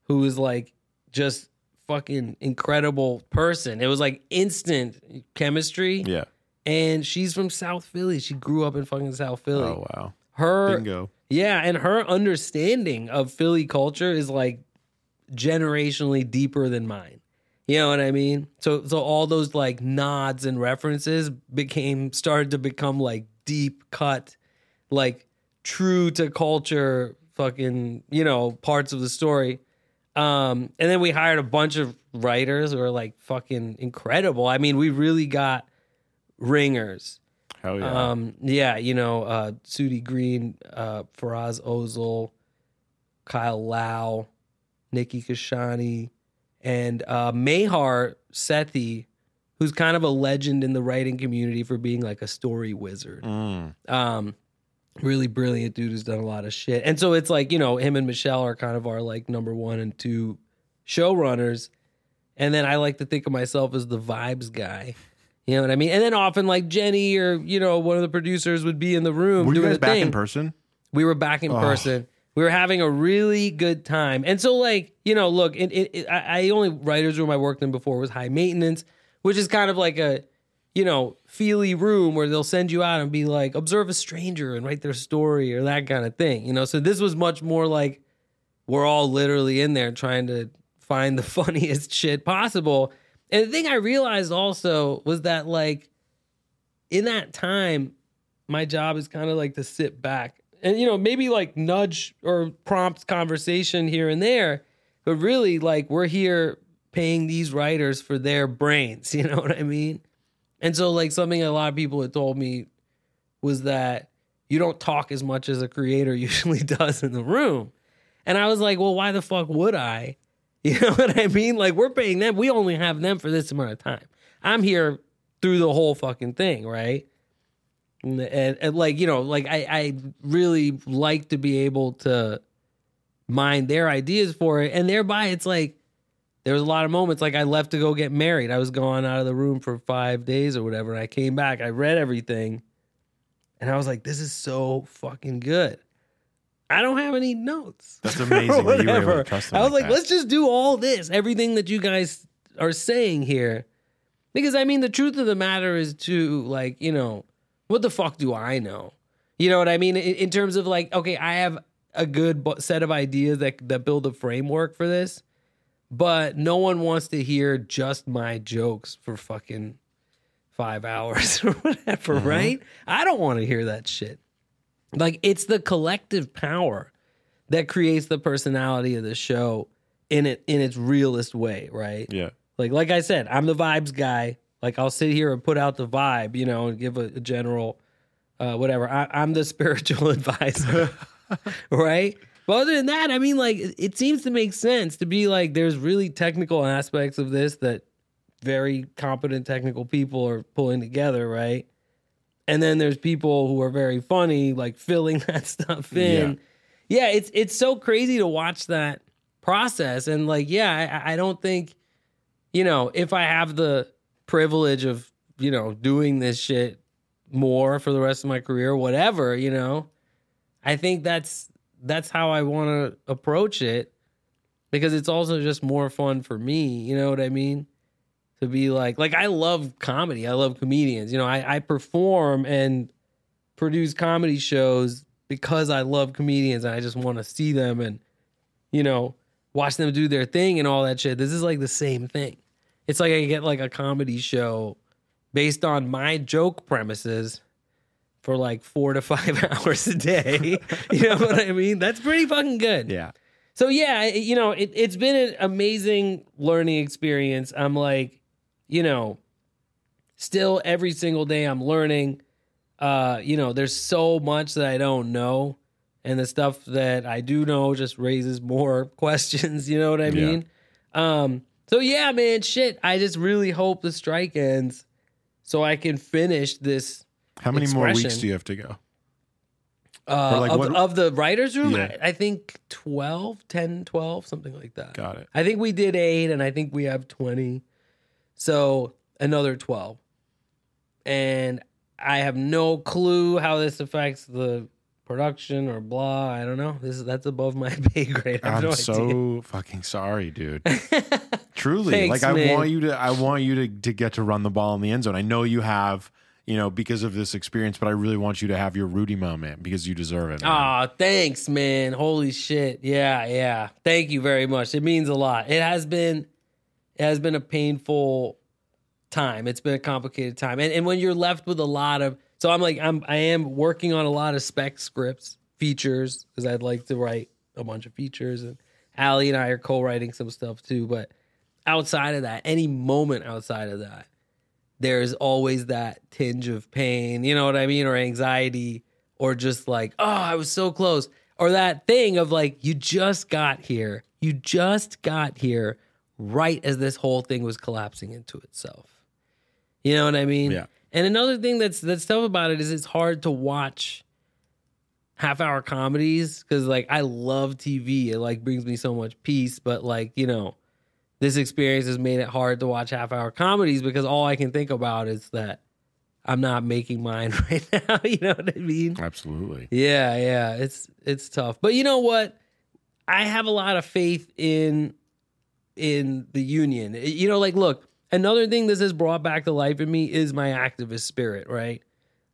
who was like just fucking incredible person. It was like instant chemistry, Yeah. and she's from South Philly. She grew up in fucking South Philly. Oh wow. Her Bingo. yeah, and her understanding of Philly culture is like generationally deeper than mine. You know what I mean? So so all those like nods and references became started to become like deep cut, like true to culture fucking, you know, parts of the story. Um, and then we hired a bunch of writers who are like fucking incredible. I mean, we really got ringers. Hell yeah. Um, yeah, you know, uh, Sudi Green, uh, Faraz Ozil, Kyle Lau, Nikki Kashani, and uh, Mehar Sethi, who's kind of a legend in the writing community for being like a story wizard. Mm. Um, really brilliant dude who's done a lot of shit. And so it's like, you know, him and Michelle are kind of our like number one and two showrunners. And then I like to think of myself as the vibes guy. You know what I mean? And then often like Jenni or, you know, one of the producers would be in the room Were you guys back thing. in person? We were back in Oh. person. We were having a really good time. And so, like, you know, look, it, it, it, I, I only writer's room I worked in before was high maintenance, which is kind of like a, you know, feely room where they'll send you out and be like, observe a stranger and write their story or that kind of thing. You know, so this was much more like we're all literally in there trying to find the <laughs> funniest shit possible. And the thing I realized also was that, like, in that time, my job is kind of like to sit back and, you know, maybe like nudge or prompt conversation here and there. But really, like we're here paying these writers for their brains. <laughs> You know what I mean? And so, like something a lot of people had told me was that you don't talk as much as a creator <laughs> usually does in the room. And I was like, well, why the fuck would I? <laughs> You know what I mean? Like we're paying them. We only have them for this amount of time. I'm here through the whole fucking thing, right? And, and, like you know, like I, I really like to be able to mine their ideas for it, and thereby it's like there was a lot of moments like I left to go get married. I was gone out of the room for five days or whatever, and I came back. I read everything, and I was like, "This is so fucking good." I don't have any notes. That's <laughs> amazing that you were able to Whatever. I was like that. let's just do all this, everything that you guys are saying here. Because I mean, the truth of the matter is to like, you know, what the fuck do I know? You know what I mean? In, in terms of like, okay, I have a good set of ideas that that build a framework for this, but no one wants to hear just my jokes for fucking five hours <laughs> or whatever, mm-hmm. right? I don't want to hear that shit. Like it's the collective power that creates the personality of the show in it in its realest way, right? Yeah. Like like I said, I'm the vibes guy. Like I'll sit here and put out the vibe, you know, and give a, a general uh, whatever. I, I'm the <laughs> spiritual advisor, <laughs> right? But other than that, I mean, like it, it seems to make sense to be like there's really technical aspects of this that very competent technical people are pulling together, right? And then there's people who are very funny, like filling <laughs> that stuff in. Yeah, it's it's so crazy to watch that process, and like, yeah, I, I don't think, you know, if I have the privilege of you know doing this shit more for the rest of my career, whatever, you know, I think that's that's how I want to approach it because it's also just more fun for me. You know what I mean? To be like, like I love comedy. I love comedians. You know, I, I perform and produce comedy shows because I love comedians and I just want to see them and, you know, watch them do their thing and all that shit. This is like the same thing. It's like I get like a comedy show based on my joke premises for like four to five <laughs> hours a day. you know what I mean? That's pretty fucking good. Yeah. So yeah, you know, it, it's been an amazing learning experience. I'm like, you know, still every single day I'm learning. Uh, you know, there's so much that I don't know, and the stuff that I do know just raises more <laughs> questions. You know what I Yeah. mean? Um, so yeah, man, shit. I just really hope the strike ends so I can finish this. How many more weeks do you have to go? Uh, like of, what- of the writer's room, Yeah. I, I think 12, 10, 12, something like that. Got it. I think we did eight, and I think we have 20. So another 12. And I have no clue how this affects the production or blah. I don't know. This is that's above my <laughs> pay grade. I I'm no so idea. fucking sorry, dude. <laughs> Truly, Thanks, like I man. want you to, I want you to to get to run the ball in the end zone. I know you have, you know, because of this experience, but I really want you to have your Rudy moment because you deserve it. Aw, thanks, man. Holy shit. Yeah, yeah. Thank you very much. It means a lot. It has been it has been a painful time. It's been a complicated time. And and when you're left with a lot of so I'm like I'm I am working on a lot of spec scripts, features, because I'd like to write a bunch of features and Allie and I are co-writing some stuff too. But outside of that, any moment outside of that, there's always that tinge of pain, you know what I mean, or anxiety, or just like, oh, I was so close, or that thing of like, you just got here, you just got here right as this whole thing was collapsing into itself. You know what I mean? Yeah. And another thing that's that's tough about it is it's hard to watch half hour comedies because like I love TV. It like brings me so much peace, but like you know, this experience has made it hard to watch half hour comedies because all I can think about is that I'm not making mine <laughs> right now. <laughs> you know what I mean? Absolutely. Yeah, yeah. It's it's tough. But you know what? I have a lot of faith in in the union. You know, like look, another thing this has brought back to life in me is my activist spirit, right?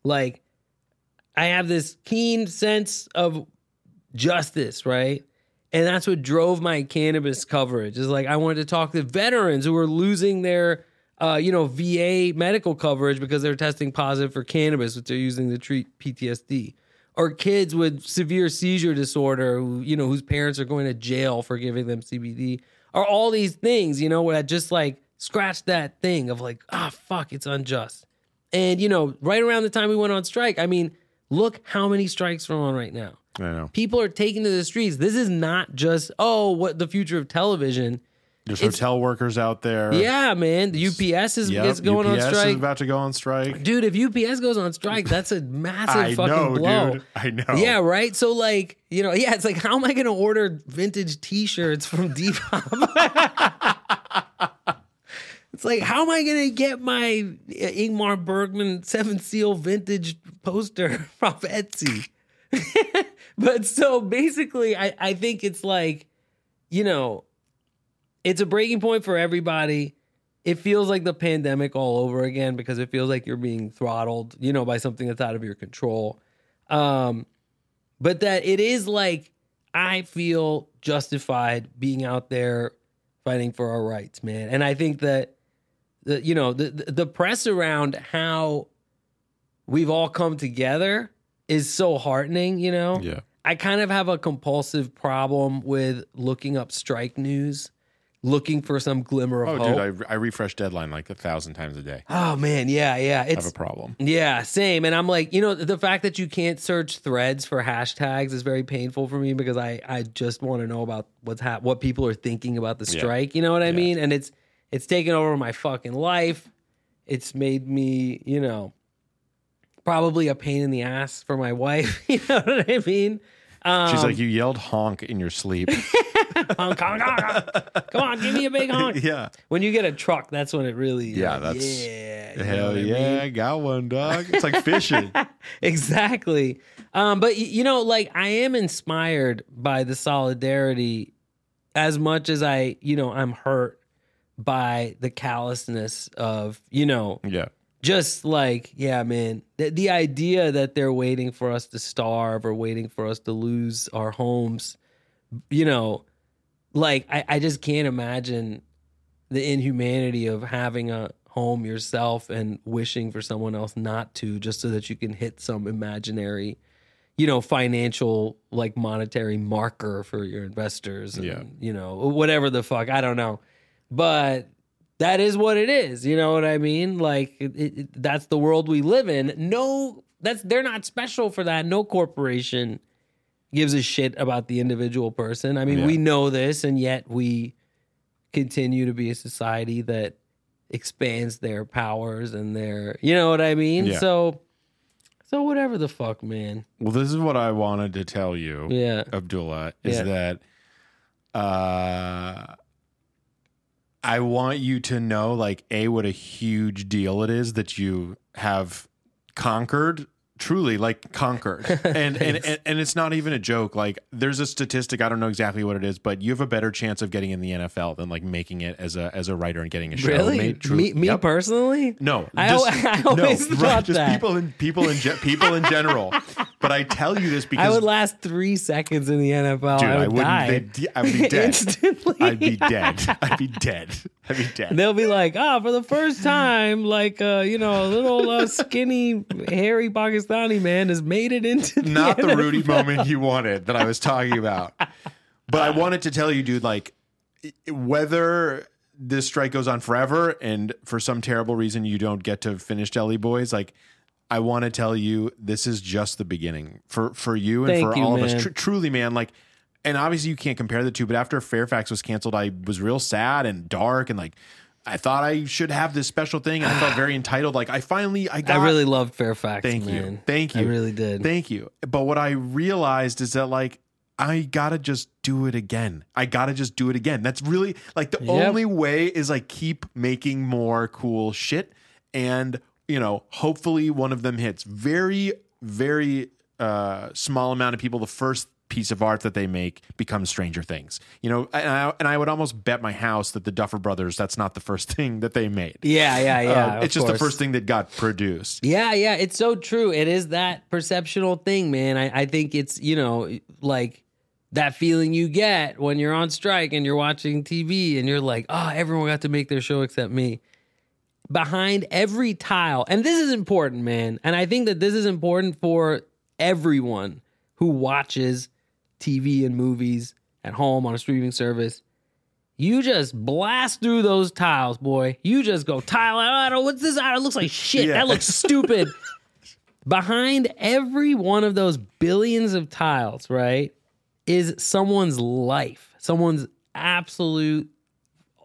Like I have this keen sense of justice, right? And that's what drove my cannabis coverage. Is like I wanted to talk to veterans who are losing their uh, you know, VA medical coverage because they're testing positive for cannabis, which they're using to treat PTSD. or kids with severe seizure disorder who, you know, whose parents are going to jail for giving them CBD, or all these things, you know, where I just like scratch that thing of like, ah, fuck, it's unjust. And, you know, right around the time we went on strike, I mean, look how many strikes are on right now. I know. People are taking to the streets. This is not just, oh, what the future of television. There's It's- hotel workers out there. Yeah, man. The UPS is, Yep, is going UPS on is strike. about to go on strike. Dude, if UPS goes on strike, that's a <laughs> massive I fucking know, blow. dude. I know. Yeah, right. So like, you know, yeah, it's like, how am I going to order vintage T-shirts from <laughs> Depop? <laughs> it's like, how am I going to get my uh, Ingmar Bergman Seven Seal vintage poster from Etsy? But so basically, I I think it's like, you know, it's a breaking point for everybody. It feels like the pandemic all over again because it feels like you're being throttled, you know, by something that's out of your control. Um, but that it is like I feel justified being out there fighting for our rights, man. And I think that the you know the the press around how we've all come together is so heartening, you know. Yeah. I kind of have a compulsive problem with looking up strike news, looking for some glimmer of Oh, hope. dude, I, I refresh deadline like a thousand times a day. oh man, yeah, yeah. I have It's a problem. yeah, same. And I'm like, you know, the fact that you can't search threads for hashtags is very painful for me because I I just want to know about what's hap- what people are thinking about the Yeah. strike. You know what I Yeah. mean? And it's it's taken over my fucking life. It's made me, you know, probably a pain in the ass for my wife. <laughs> You know what I mean? Um, She's like, you yelled honk in your sleep. <laughs> honk, honk, honk, honk. come on, give me a big honk. yeah. When you get a truck, that's when it really, Yeah, like, that's- yeah, Hell I yeah, mean? I got one, dog. It's like fishing. <laughs> exactly. Um, but you know, like I am inspired by the solidarity as much as I, you know, I'm hurt by the callousness of, you know, yeah. Just like, yeah, man, the, the idea that they're waiting for us to starve or waiting for us to lose our homes, you know, like I, I just can't imagine the inhumanity of having a home yourself and wishing for someone else not to just so that you can hit some imaginary you know financial like monetary marker for your investors and Yeah. you know whatever the fuck i don't know but that is what it is you know what i mean? Like it, it, that's the world we live in. No that's they're not special for that. No corporation gives a shit about the individual person. I mean Yeah. we know this and yet we continue to be a society that expands their powers and their you know what i mean? Yeah. so so whatever the fuck man. Well, this is what I wanted to tell you, yeah. Abdullah, is Yeah. that uh I want you to know like a what a huge deal it is that you have conquered truly like conquered <laughs> and, and and and it's not even a joke like there's a statistic i don't know exactly what it is but you have a better chance of getting in the nfl than like making it as a as a writer and getting a show really made. True- me, me Yep. personally No, I just, <laughs> I always no, thought right, just that. people in people in people in general. <laughs> But I tell you this <laughs> because I would last three seconds in the NFL. dude, I would wouldn't. die they'd- I'd be dead. <laughs> instantly. I'd be dead. I'd be dead. I'd be dead. They'll be like, ah, for the first time, like, uh, you know, a little uh, skinny, hairy Pakistani man has made it into the Not the NFL. Rudy moment you wanted that I was talking about. But I wanted to tell you, dude, like whether this strike goes on forever and for some terrible reason you don't get to finish Deli Boys, like I want to tell you this is just the beginning for for you and Thank for you, all of us. Tr- truly, man, like and obviously you can't compare the two, but after Fairfax was canceled, I was real sad and dark and like I thought I should have this special thing and I felt very <sighs> entitled. Like I finally I got I really loved Fairfax. Thank you. Thank you. I really did. Thank you. But what I realized is that like I gotta just do it again. I gotta just do it again. That's really like the Yep. only way is like keep making more cool shit and you know, hopefully one of them hits. Very, very uh small amount of people, the first piece of art that they make becomes Stranger Things. You know, and I, and I would almost bet my house that the Duffer Brothers, that's not the first <laughs> thing that they made. yeah, yeah, yeah. Uh, it's just the first thing that got produced. Yeah, yeah, it's so true. It is that perceptional thing, man. I, I think it's, you know, like that feeling you get when you're on strike and you're watching TV and you're like, oh, everyone got to make their show except me. Behind every tile, and this is important, man. And I think that this is important for everyone who watches TV and movies at home on a streaming service. You just blast through those tiles, boy. You just go tile. I don't. What's this? Ah, it looks like shit. Yeah. That looks <laughs> stupid. Behind every one of those billions of tiles, right, is someone's life, someone's absolute,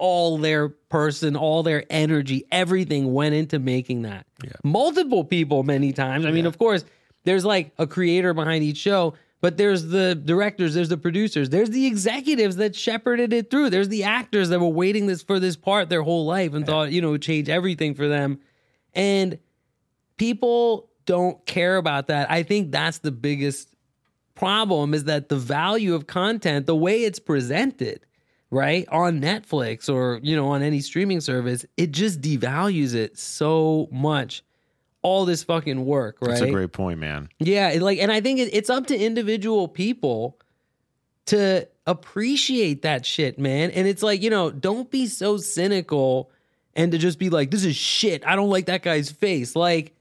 all their person, all their energy, everything went into making that. Multiple people, many times. I mean, of course, there's like a creator behind each show, but there's the directors, there's the producers, there's the executives that shepherded it through, there's the actors that were waiting this for this part their whole life and thought, you know, would change everything for them. And people don't care about that. I think that's the biggest problem is that the value of content, the way it's presented, right, on Netflix or, you know, on any streaming service, it just devalues it so much. All this fucking work, right? That's a great point, man. Yeah, like, and I think it, it's up to individual people to appreciate that shit, man. And it's like, you know, don't be so cynical and to just be like, this is shit. I don't like that guy's face. Like,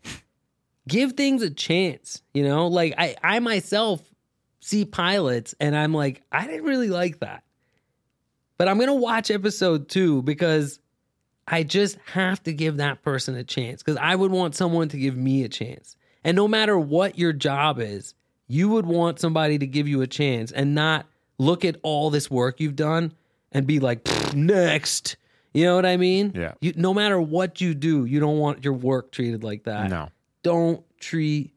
give things a chance, you know? Like, I, I myself see pilots and I'm like, I didn't really like that. But I'm going to watch episode two because I just have to give that person a chance because I would want someone to give me a chance. And no matter what your job is, you would want somebody to give you a chance and not look at all this work you've done and be like, next. You know what I mean? Yeah. You, no matter what you do, you don't want your work treated like that. No. Don't treat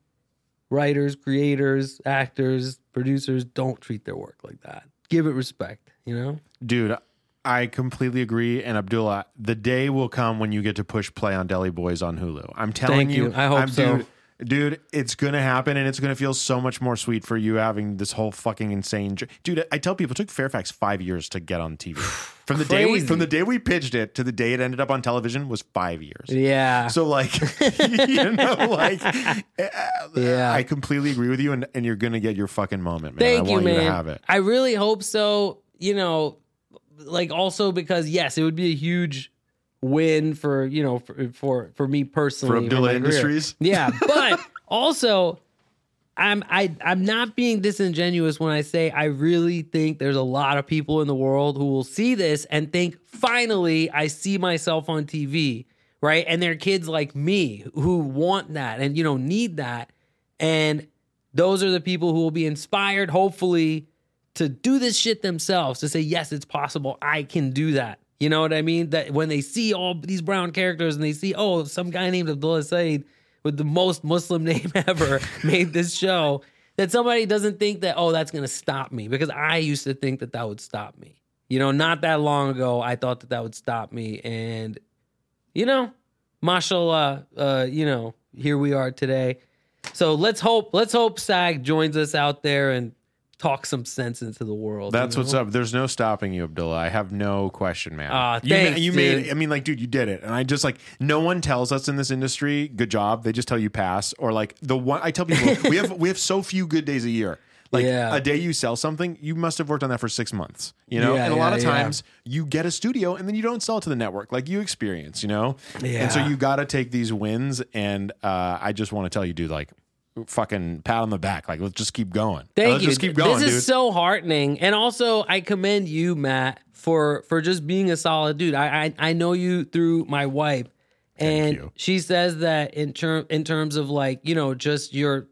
writers, creators, actors, producers, don't treat their work like that. Give it respect, you know? Dude, I completely agree. And Abdullah, the day will come when you get to push play on Deli Boys on Hulu. I'm telling Thank you. I hope I'm, so. Dude, dude, it's gonna happen, and it's gonna feel so much more sweet for you having this whole fucking insane. j- Dude, I tell people it took Fairfax five years to get on TV. <sighs> From the day we from the day we pitched it to the day it ended up on television was five years. Yeah. So like, <laughs> you know, like, <laughs> uh, Yeah. I completely agree with you, and, and you're gonna get your fucking moment, man. Thank I you, want man. you to have it. I really hope so. You know, like also because yes, it would be a huge win for you know for for, for me personally For Abdullah career. Industries? <laughs> Yeah, but <laughs> also. I'm I I'm not being disingenuous when I say I really think there's a lot of people in the world who will see this and think finally I see myself on TV, right? And they're kids like me who want that and you know need that and those are the people who will be inspired hopefully to do this shit themselves to say yes it's possible I can do that. You know what I mean? That when they see all these brown characters and they see oh some guy named Abdullah Saeed with the most Muslim <laughs> name ever made this show that somebody doesn't think that oh that's going to stop me because I used to think that that would stop me. You know, not that long ago I thought that that would stop me and you know, mashallah, uh, you know, here we are today. So let's hope let's hope SAG joins us out there and talk some sense into the world. That's you what's up. There's no stopping you, Abdullah. I have no question, man. Aw, you, thanks, you made. I mean, like, dude, you did it. And I just like no one tells us in this industry, good job. They just tell you pass or like the one. I tell people we have we have so few good days a year. Like Yeah. a day you sell something, you must have worked on that for six months. You know, Yeah, and a lot yeah, of yeah. times you get a studio and then you don't sell it to the network like you experience. You know, and so you got to take these wins. And uh, I just want to tell you, dude, like. Fucking pat on the back, like let's just keep going. Thank let's you. Just keep going, this dude. is so heartening, and also I commend you, Matt, for for just being a solid dude. I I, I know you through my wife, and she says that in term in terms of like you know just your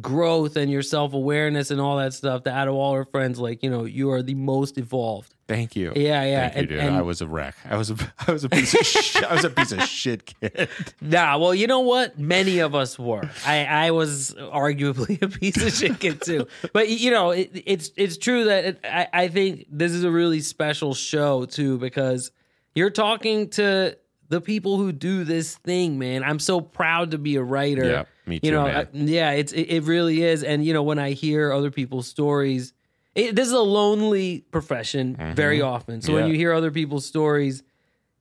growth and your self awareness and all that stuff. That out of all her friends, like you know you are the most evolved. Thank you. Yeah, yeah, Thank you, and- dude. and- I was a wreck. I was a <laughs> I was a piece of <laughs> shit. I was a piece of shit kid. Nah, well, you know what? Many of us were. I, I was arguably a piece of shit kid too. But you know, it, it's it's true that it, I, I think this is a really special show too because you're talking to the people who do this thing, man. I'm so proud to be a writer. Yeah, me You know. I- yeah, it's it, it really is. And you know, when I hear other people's stories, it, this is a lonely profession very often. So when Mm-hmm. You hear other people's stories,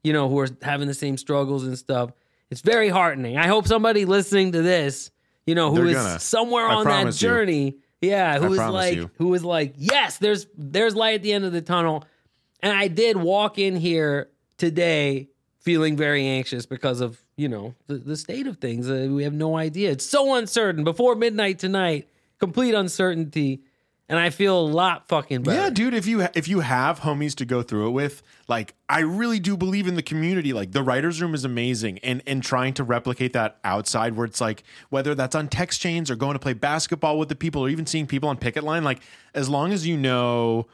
you know, who are having the same struggles and stuff. It's very heartening. I hope somebody listening to this, you know, who They're is gonna. somewhere I on that promise you. journey, yeah, who is promise like, you. who is like, yes, there's there's light at the end of the tunnel. And I did walk in here today feeling very anxious because of you know the, the state of things. Uh, we have no idea. It's so uncertain. Before midnight tonight, complete uncertainty, and I feel a lot fucking better. Yeah, dude. If you if you have homies to go through it with, like, I really do believe in the community. Like, the writers' room is amazing, and and trying to replicate that outside, where it's like whether that's on text chains or going to play basketball with the people, or even seeing people on picket line. Like, as long as you know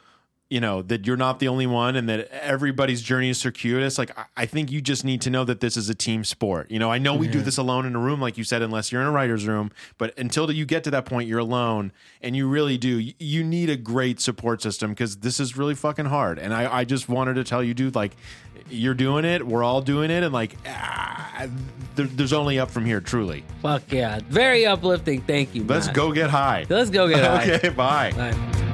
you know that you're not the only one and that everybody's journey is circuitous like I- i think you just need to know that this is a team sport. You know i know we do this alone in a room like you said unless you're in a writer's room but until you get to that point you're alone and you really do. You- you need a great support system because this is really fucking hard. And I, I just wanted to tell you dude like you're doing it. We're all doing it. And like ah, there, there's only up from here truly. Fuck yeah, very uplifting. Thank you. let's go get high. Let's go get <laughs> high. okay bye. Bye.